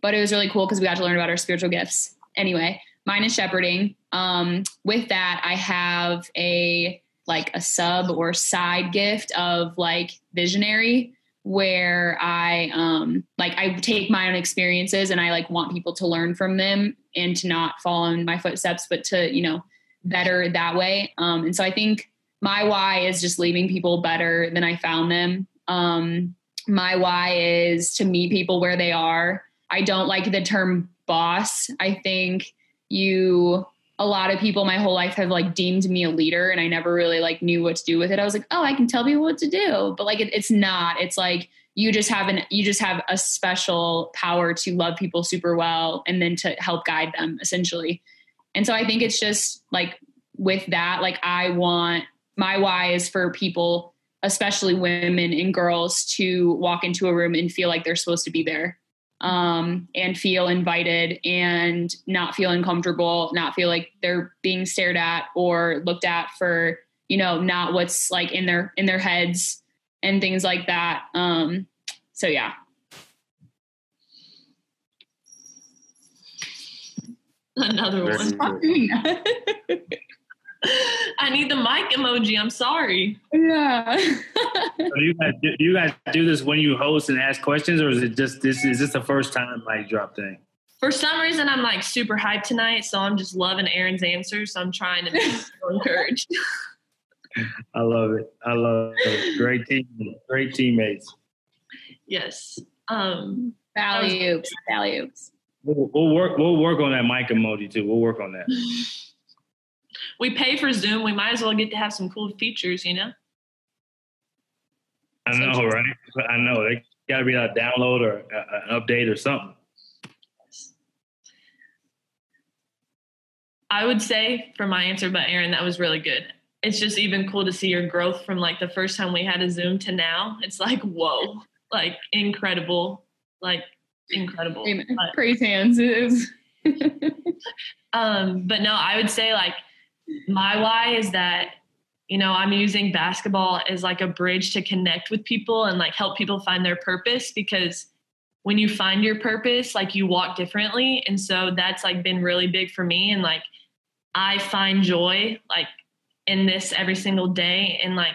But it was really cool because we got to learn about our spiritual gifts. Anyway, mine is shepherding. Um, with that, I have a like a sub or side gift of like visionary where I um like I take my own experiences and I like want people to learn from them and to not follow in my footsteps, but to, you know, better that way. Um and so I think my why is just leaving people better than I found them. Um my why is to meet people where they are. I don't like the term boss. I think you a lot of people my whole life have like deemed me a leader and I never really like knew what to do with it. I was like, oh, I can tell people what to do. But like it, it's not. It's like you just have an you just have a special power to love people super well and then to help guide them essentially. And so I think it's just like with that, like I want my why is for people, especially women and girls, to walk into a room and feel like they're supposed to be there um, and feel invited and not feel uncomfortable, not feel like they're being stared at or looked at for, you know, not what's like in their in their heads and things like that. Um, so yeah. Another one. I need the mic emoji. I'm sorry. Yeah. so do you guys do you guys do this when you host and ask questions, or is it just this? Is this the first time mic drop thing? For some reason, I'm like super hyped tonight, so I'm just loving Erin's answers. So I'm trying to be encouraged. I love it. I love it. Great team. Great teammates. Yes. Um, values. Values. We'll, we'll work. We'll work on that mic emoji too. We'll work on that. We pay for Zoom. We might as well get to have some cool features, you know? I know, so, right? I know. They got to be a download or an update or something. I would say for my answer, but Erin, that was really good. It's just even cool to see your growth from like the first time we had a Zoom to now. It's like, whoa, like incredible, like incredible. Amen. But, Praise hands. um, but no, I would say like my why is that you know i'm using basketball as like a bridge to connect with people and like help people find their purpose because when you find your purpose like you walk differently. And so that's like been really big for me. And like i find joy like in this every single day. And like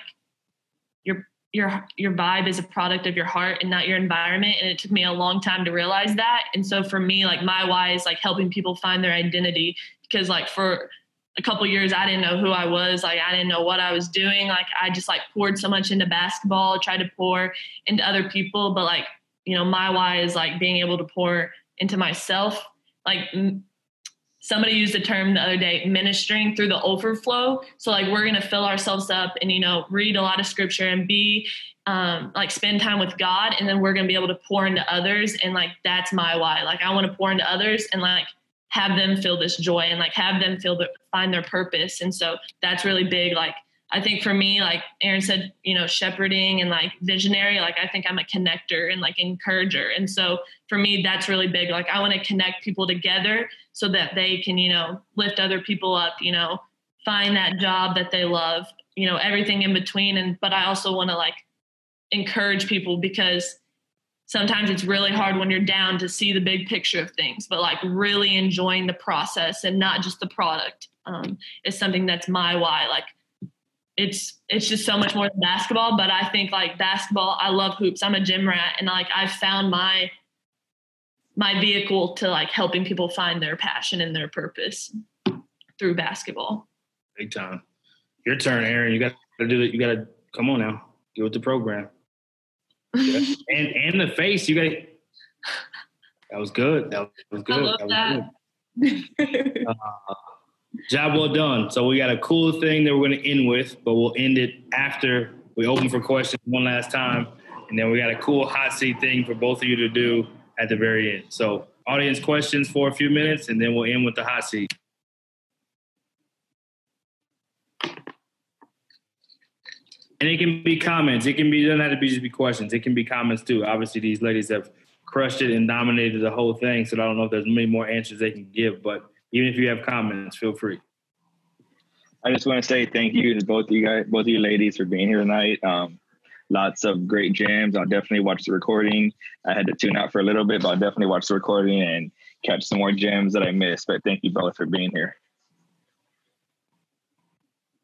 your your your vibe is a product of your heart and not your environment. And it took me a long time to realize that. And so for me like my why is like helping people find their identity. Because like for a couple years I didn't know who I was. Like I didn't know what I was doing. Like I just like poured so much into basketball, tried to pour into other people. But like, you know, my why is like being able to pour into myself. Like m- somebody used the term the other day, ministering through the overflow. So like we're gonna fill ourselves up and you know read a lot of scripture and be um, like spend time with God, and then we're gonna be able to pour into others. And like that's my why. Like I want to pour into others and like have them feel this joy and like have them feel that find their purpose. And so that's really big. Like I think for me, like Erin said, you know, shepherding and like visionary, like I think I'm a connector and like encourager. And so for me, that's really big. Like I want to connect people together so that they can, you know, lift other people up, you know, find that job that they love, you know, everything in between. And but I also want to like encourage people because sometimes it's really hard when you're down to see the big picture of things, but like really enjoying the process and not just the product um, is something that's my why. Like it's it's just so much more than basketball, but I think like basketball, I love hoops. I'm a gym rat, and like I've found my my vehicle to like helping people find their passion and their purpose through basketball. Big time. Your turn, Erin. You got to do it. You got to come on now. Get with the program and and the face, you got. That was good. That was good. I love that. that. uh, job well done. So we got a cool thing that we're going to end with, but we'll end it after we open for questions one last time, and then we got a cool hot seat thing for both of you to do at the very end. So audience questions for a few minutes, and then we'll end with the hot seat. And it can be comments. It can be doesn't have to be just be questions. It can be comments too. Obviously, these ladies have crushed it and dominated the whole thing. So I don't know if there's many more answers they can give. But even if you have comments, feel free. I just want to say thank you to both of you guys, both of you ladies, for being here tonight. Um, lots of great jams. I'll definitely watch the recording. I had to tune out for a little bit, but I'll definitely watch the recording and catch some more gems that I missed. But thank you both for being here.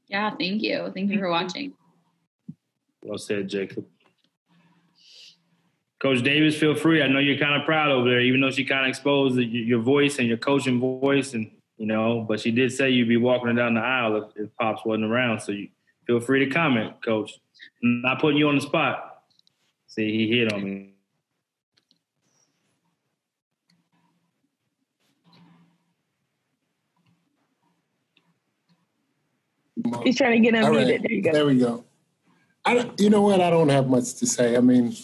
Yeah, thank you. Thank you for watching. Well said, Jacob. Coach Davis, feel free. I know you're kind of proud over there, even though she kind of exposed your voice and your coaching voice, and you know. But she did say you'd be walking down the aisle if, if Pops wasn't around. So you feel free to comment, Coach. I'm not putting you on the spot. See, he hit on me. He's trying to get unmuted. Right. There you go. There we go. I, you know what? I don't have much to say. I mean,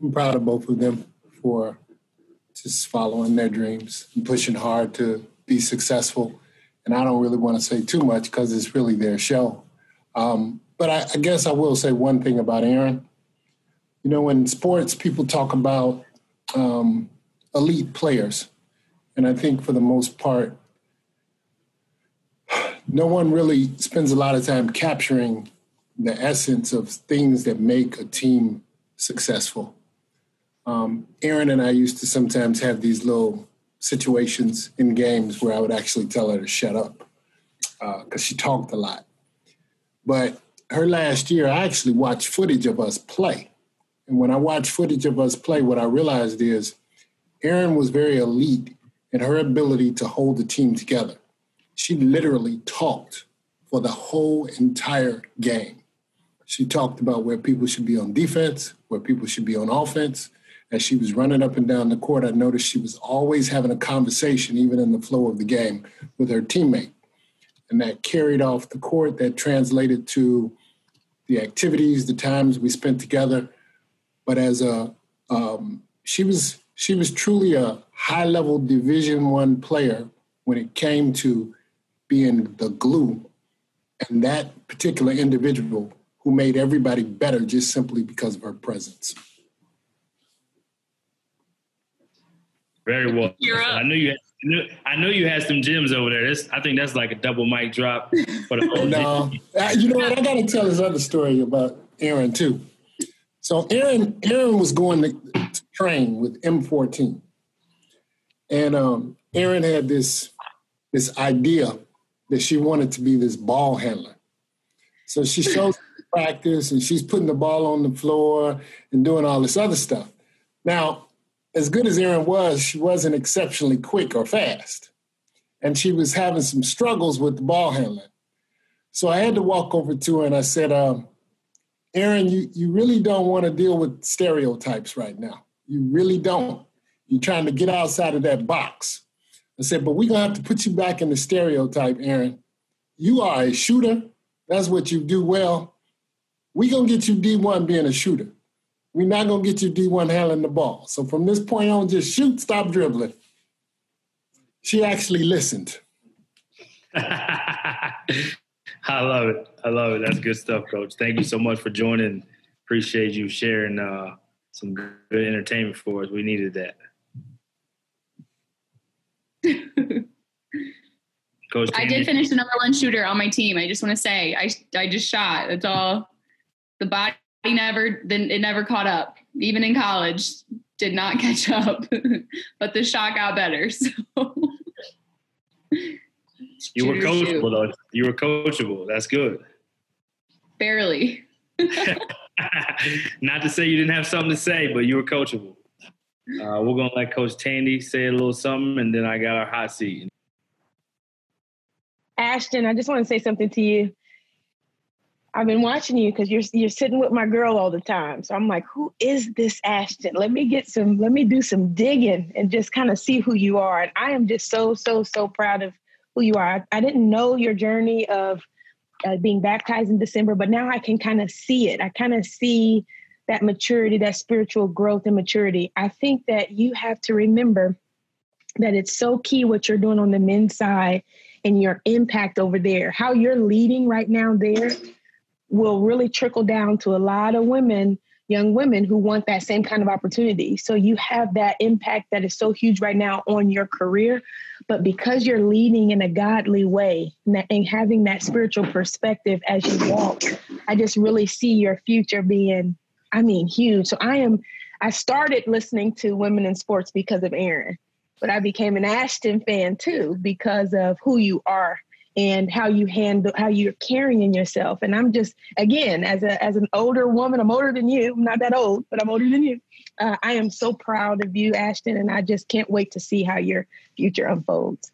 I'm proud of both of them for just following their dreams and pushing hard to be successful. And I don't really want to say too much because it's really their show. Um, but I, I, guess I will say one thing about Erin. You know, in sports, people talk about um, elite players. And I think for the most part, no one really spends a lot of time capturing the essence of things that make a team successful. Um, Erin and I used to sometimes have these little situations in games where I would actually tell her to shut up because uh, she talked a lot. But her last year, I actually watched footage of us play. And when I watched footage of us play, what I realized is Erin was very elite in her ability to hold the team together. She literally talked for the whole entire game. She talked about where people should be on defense, where people should be on offense. As she was running up and down the court, I noticed she was always having a conversation, even in the flow of the game, with her teammate. And that carried off the court, that translated to the activities, the times we spent together. But as a, um, she was she was truly a high level Division One player when it came to being the glue, and that particular individual who made everybody better just simply because of her presence. Very well. I knew you. Had, I know you had some gems over there. This, I think that's like a double mic drop for the no, uh, you know what? I got to tell this other story about Erin too. So Erin, Erin was going to, to train with M14, and um, Erin had this this idea that she wanted to be this ball handler. So she shows practice and she's putting the ball on the floor and doing all this other stuff. Now, as good as Erin was, she wasn't exceptionally quick or fast. And she was having some struggles with the ball handling. So I had to walk over to her and I said, um, Erin, you, you really don't want to deal with stereotypes right now. You really don't. You're trying to get outside of that box. I said, but we're going to have to put you back in the stereotype, Erin. You are a shooter. That's what you do well we gonna get you D1 being a shooter. We're not gonna get you D1 handling the ball. So from this point on, just shoot, stop dribbling. She actually listened. I love it. I love it. That's good stuff, Coach. Thank you so much for joining. Appreciate you sharing uh, some good entertainment for us. We needed that. Coach, I did finish the number one shooter on my team. I just want to say I I just shot. That's all the body never then it never caught up. Even in college did not catch up but the shot got better so. You were coachable though. You were coachable. That's good. Barely. Not to say you didn't have something to say but you were coachable. Uh, we're gonna let coach tandy say a little something and then i got our hot seat. Ashton i just want to say something to you I've been watching you because you're you're sitting with my girl all the time. So I'm like, who is this Ashton? Let me get some, let me do some digging and just kind of see who you are. And I am just so, so, so proud of who you are. I, I didn't know your journey of uh, being baptized in December, but now I can kind of see it. I kind of see that maturity, that spiritual growth and maturity. I think that you have to remember that it's so key what you're doing on the men's side and your impact over there. How you're leading right now there will really trickle down to a lot of women, young women who want that same kind of opportunity. So you have that impact that is so huge right now on your career. But because you're leading in a godly way and having that spiritual perspective as you walk, I just really see your future being, I mean, huge. So I am, I started listening to women in sports because of Erin, but I became an Ashton fan too because of who you are and how you handle how you're carrying yourself and i'm just again as a as an older woman i'm older than you I'm not that old but i'm older than you uh, i am so proud of you ashton and i just can't wait to see how your future unfolds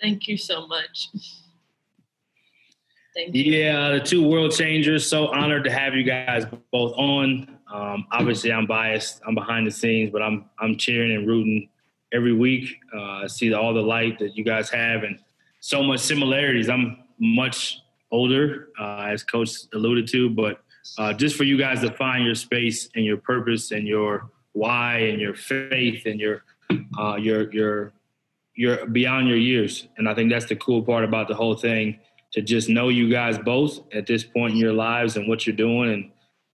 thank you so much Thank you. Yeah, the two world changers. So honored to have you guys both on. Um, obviously, I'm biased. I'm behind the scenes, but I'm I'm cheering and rooting every week. Uh, see all the light that you guys have, and so much similarities. I'm much older, uh, as Coach alluded to, but uh, just for you guys to find your space and your purpose and your why and your faith and your uh, your your your beyond your years. And I think that's the cool part about the whole thing to just know you guys both at this point in your lives and what you're doing and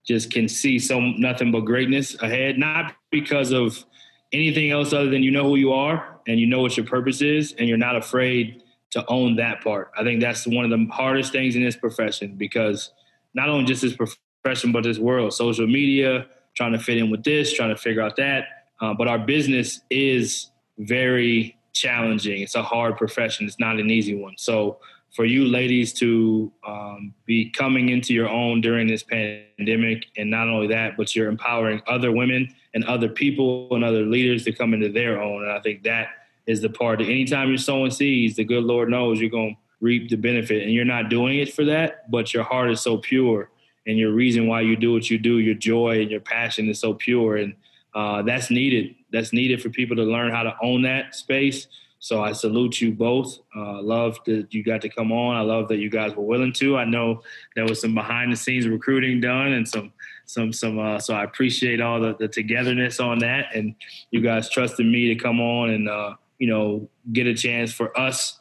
just can see so nothing but greatness ahead not because of anything else other than you know who you are and you know what your purpose is and you're not afraid to own that part i think that's one of the hardest things in this profession because not only just this profession but this world social media trying to fit in with this trying to figure out that uh, but our business is very challenging it's a hard profession it's not an easy one so for you ladies to um, be coming into your own during this pandemic. And not only that, but you're empowering other women and other people and other leaders to come into their own. And I think that is the part that anytime you're sowing seeds, the good Lord knows you're going to reap the benefit. And you're not doing it for that, but your heart is so pure. And your reason why you do what you do, your joy and your passion is so pure. And uh, that's needed. That's needed for people to learn how to own that space so I salute you both. Uh, love that you got to come on. I love that you guys were willing to. I know there was some behind the scenes recruiting done and some some some. Uh, so I appreciate all the, the togetherness on that, and you guys trusted me to come on and uh, you know get a chance for us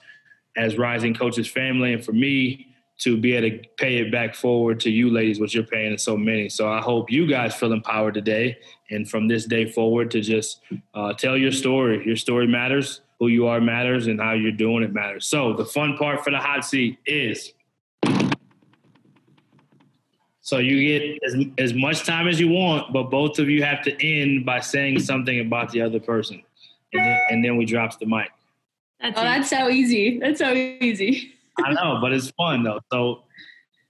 as rising coaches family, and for me to be able to pay it back forward to you ladies, what you're paying to so many. So I hope you guys feel empowered today, and from this day forward to just uh, tell your story. Your story matters who you are matters and how you're doing it matters. So the fun part for the hot seat is so you get as, as much time as you want, but both of you have to end by saying something about the other person. And then, and then we drops the mic. That's oh, that's so easy. That's so easy. I know, but it's fun though. So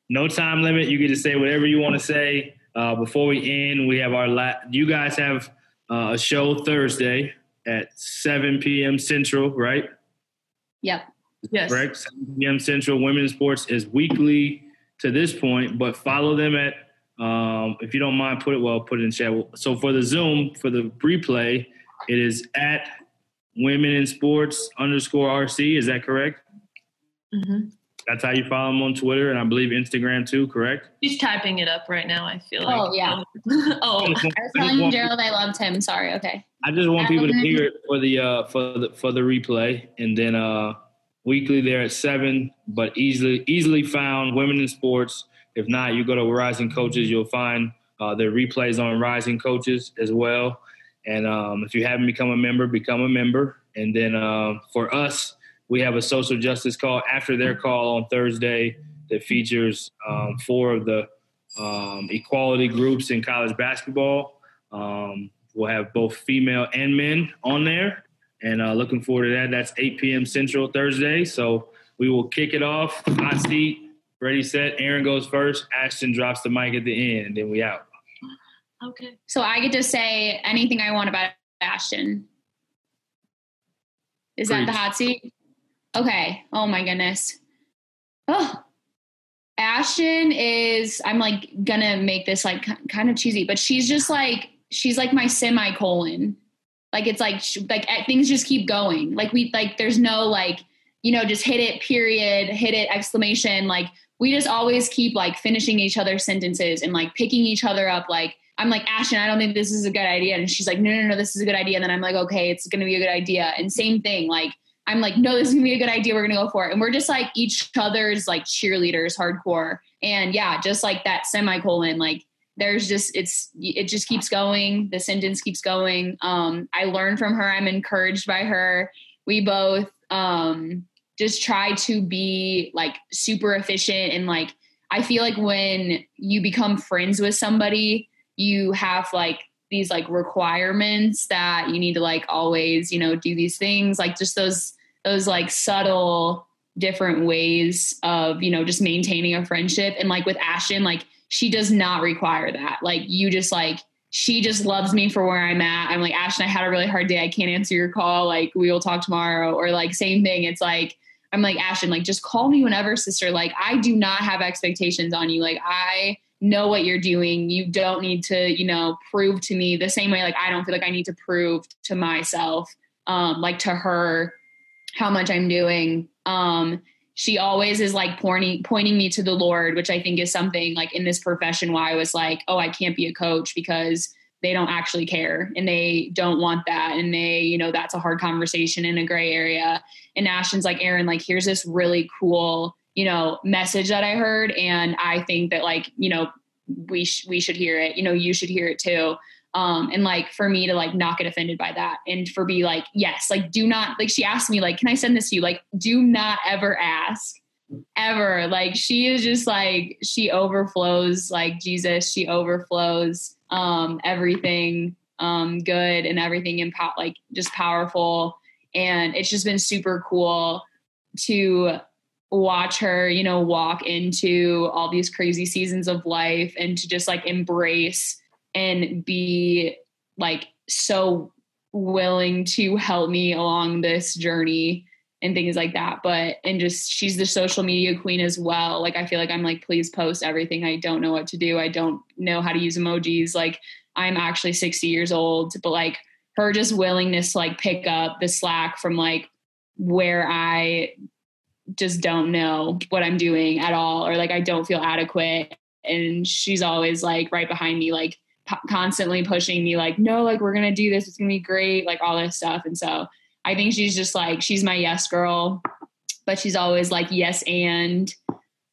no time limit. You get to say whatever you want to say. Uh, before we end, we have our la- you guys have uh, a show Thursday at 7 p.m. Central, right? Yep. Yes. Correct. 7 p.m. Central. Women's Sports is weekly to this point, but follow them at, um, if you don't mind, put it, well, put it in chat. So for the Zoom, for the replay, it is at Women in Sports underscore RC. Is that correct? Mm-hmm. That's how you follow them on Twitter and I believe Instagram too, correct? He's typing it up right now, I feel like. Oh, yeah. oh. I was telling Gerald I loved him. Sorry. Okay. I just want people to hear it for the uh, for the for the replay, and then uh, weekly there at seven, but easily easily found. Women in sports. If not, you go to Rising Coaches, you'll find uh, their replays on Rising Coaches as well. And um, if you haven't become a member, become a member. And then uh, for us, we have a social justice call after their call on Thursday that features um, four of the um, equality groups in college basketball. Um, we'll have both female and men on there, and uh, looking forward to that. That's 8 p.m. Central Thursday. So we will kick it off. Hot seat, ready, set. Erin goes first. Ashton drops the mic at the end, and then we out. Okay. So I get to say anything I want about Ashton. Is Preach. that the hot seat? Okay. Oh my goodness. Oh, Ashton is, I'm like gonna make this like kind of cheesy, but she's just like, she's like my semicolon. Like it's like, like eh, things just keep going. Like we, like there's no like, you know, just hit it, period, hit it, exclamation. Like we just always keep like finishing each other's sentences and like picking each other up. Like I'm like, Ashton, I don't think this is a good idea. And she's like, no, no, no, this is a good idea. And then I'm like, okay, it's going to be a good idea. And same thing, like, I'm like, no, this is gonna be a good idea. We're gonna go for it. And we're just like each other's like cheerleaders, hardcore. And yeah, just like that semicolon, like there's just it's it just keeps going. The sentence keeps going. Um, I learn from her. I'm encouraged by her. We both um just try to be like super efficient and like I feel like when you become friends with somebody, you have like these like requirements that you need to like always, you know, do these things, like just those those like subtle different ways of you know just maintaining a friendship. And like with ashton like she does not require that. Like you just like she just loves me for where i'm at. I'm like ashton i had a really hard day. I can't answer your call. Like we will talk tomorrow. Or like same thing. It's like i'm like ashton like just call me whenever sister. Like i do not have expectations on you. Like i know what you're doing. You don't need to you know prove to me the same way like i don't feel like i need to prove to myself um like to her how much I'm doing. Um, she always is like pointing pointing me to the Lord, which I think is something like in this profession why I was like, oh, I can't be a coach because they don't actually care and they don't want that. And they you know that's a hard conversation in a gray area. And ashton's like erin like here's this really cool you know message that i heard. And i think that like you know we sh- we should hear it. You know you should hear it too. Um and like for me to like not get offended by that and for be like yes like do not like she asked me like can i send this to you? Like do not ever ask ever. Like she is just like she overflows like jesus she overflows um, everything um, good and everything impo- like just powerful. And it's just been super cool to watch her, you know, walk into all these crazy seasons of life and to just like embrace and be like so willing to help me along this journey and things like that. But and just she's the social media queen as well. Like I feel like I'm like, please post everything. I don't know what to do. I don't know how to use emojis. Like I'm actually 60 years old, but like her just willingness to like pick up the slack from like where I just don't know what I'm doing at all, or like I don't feel adequate. And she's always like right behind me, like p- constantly pushing me, like, no, like we're gonna do this. It's gonna be great, like all this stuff. And so I think she's just like she's my yes girl, but she's always like yes and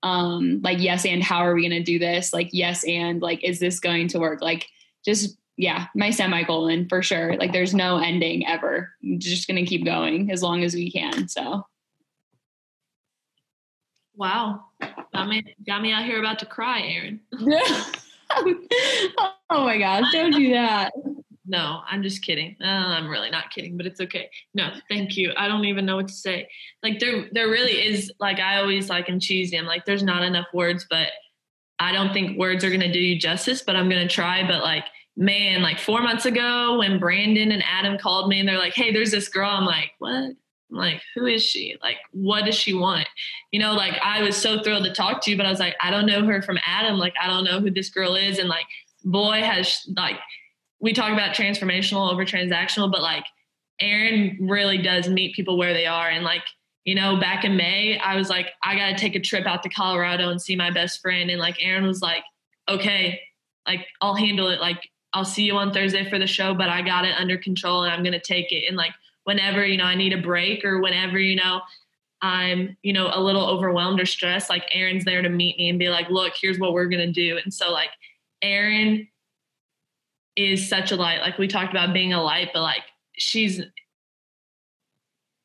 um like yes and how are we to do this? Like yes and like is this going to work? Like just yeah, my semicolon for sure. Like there's no ending ever. I'm just to keep going as long as we can. So Wow. Got me got me out here about to cry, Erin. oh my gosh, don't do that. No, I'm just kidding. Uh, I'm really not kidding, but it's okay. No, thank you. I don't even know what to say. Like there, there really is. Like I always like and cheesy. I'm like, there's not enough words, but I don't think words are gonna do you justice. But I'm gonna try. But like, man, like four months ago when Brandon and Adam called me and they're like, hey, there's this girl. I'm like, what? Like, who is she? Like, what does she want? You know, like I was so thrilled to talk to you, but I was like, I don't know her from Adam. Like, I don't know who this girl is. And like, boy, has like we talk about transformational over transactional, but like Erin really does meet people where they are. And like, you know, back in May, I was like, I got to take a trip out to Colorado and see my best friend. And like, Erin was like, okay, like, I'll handle it. Like, I'll see you on Thursday for the show, but I got it under control and I'm to take it. And like, whenever, you know, I need a break or whenever, you know, I'm, you know, a little overwhelmed or stressed, like Erin's there to meet me and be like, look, here's what we're going to do. And so, like, Erin is such a light. Like we talked about being a light, but like she's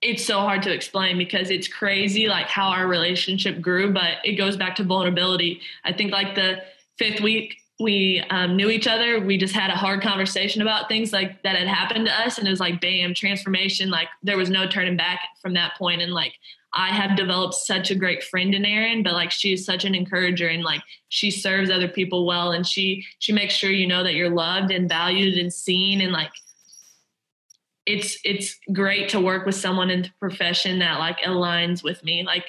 it's so hard to explain because it's crazy like how our relationship grew, but it goes back to vulnerability. I think like the fifth week we um, knew each other, we just had a hard conversation about things like that had happened to us, and it was like bam, transformation. Like there was no turning back from that point, and like I have developed such a great friend in Erin, but like she's such an encourager and like she serves other people well and she she makes sure you know that you're loved and valued and seen and like it's it's great to work with someone in the profession that like aligns with me. Like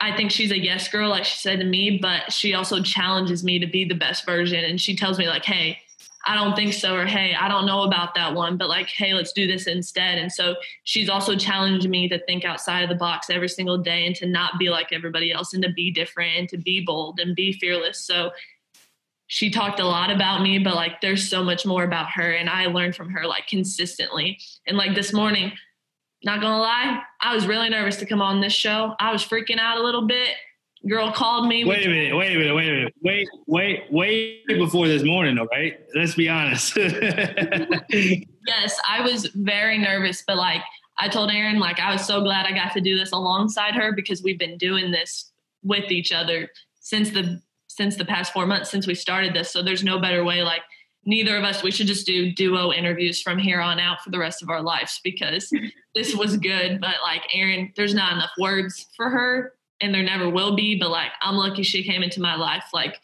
I think she's a yes girl, like she said to me, but she also challenges me to be the best version and she tells me like, hey, I don't think so, or hey, I don't know about that one, but like, hey, let's do this instead. And so she's also challenged me to think outside of the box every single day and to not be like everybody else and to be different and to be bold and be fearless. So she talked a lot about me, but like, there's so much more about her. And I learned from her like consistently. And like this morning, not gonna lie, I was really nervous to come on this show. I was freaking out a little bit girl called me. Wait a minute, wait a minute, wait a minute. Wait, wait, wait before this morning, all right? Let's be honest. yes, I was very nervous, but like I told Erin, like I was so glad I got to do this alongside her because we've been doing this with each other since the since the past four months since we started this. So there's no better way like neither of us we should just do duo interviews from here on out for the rest of our lives because this was good but like erin there's not enough words for her and there never will be, but like I'm lucky she came into my life. Like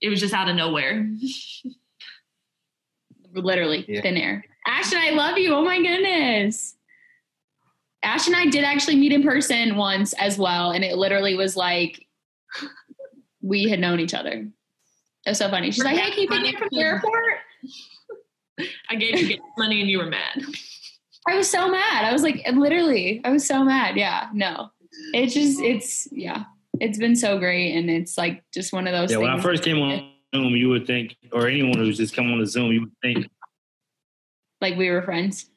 it was just out of nowhere. Literally yeah. thin air. Ashton, I love you. Oh my goodness. Ash and I did actually meet in person once as well. And it literally was like we had known each other. It was so funny. She's like, hey, can you pick me up from the airport? I gave you money and you were mad. I was so mad. I was like, literally, I was so mad. Yeah, no. it's just it's yeah, it's been so great, and it's like just one of those. Yeah, things when I first came on Zoom, you would think, or anyone who's just come on the Zoom, you would think, like we were friends.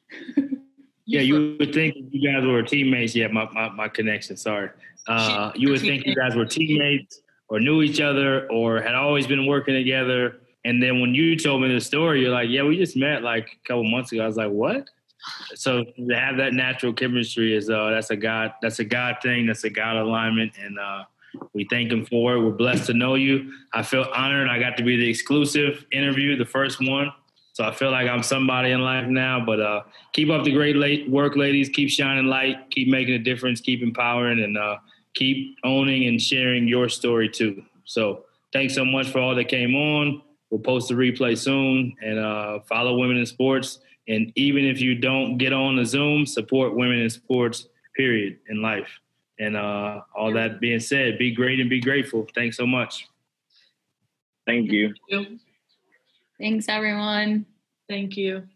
yeah, you would think you guys were teammates. Yeah, my my, my connection. Sorry, uh, you would think you guys were teammates or knew each other or had always been working together. And then when you told me the story, you're like, yeah, we just met like a couple months ago. I was like, what? So to have that natural chemistry is uh that's a God that's a God thing, that's a God alignment, and uh we thank him for it. We're blessed to know you. I feel honored. I got to be the exclusive interview, the first one. So I feel like I'm somebody in life now. But uh, keep up the great late work, ladies. Keep shining light. Keep making a difference. Keep empowering, and uh, keep owning and sharing your story too. So thanks so much for all that came on. We'll post the replay soon, and uh, follow Women in Sports. And even if you don't get on the Zoom, support women in sports. Period in life. And uh, all that being said, be great and be grateful. Thanks so much. Thank you. Thanks, everyone. Thank you.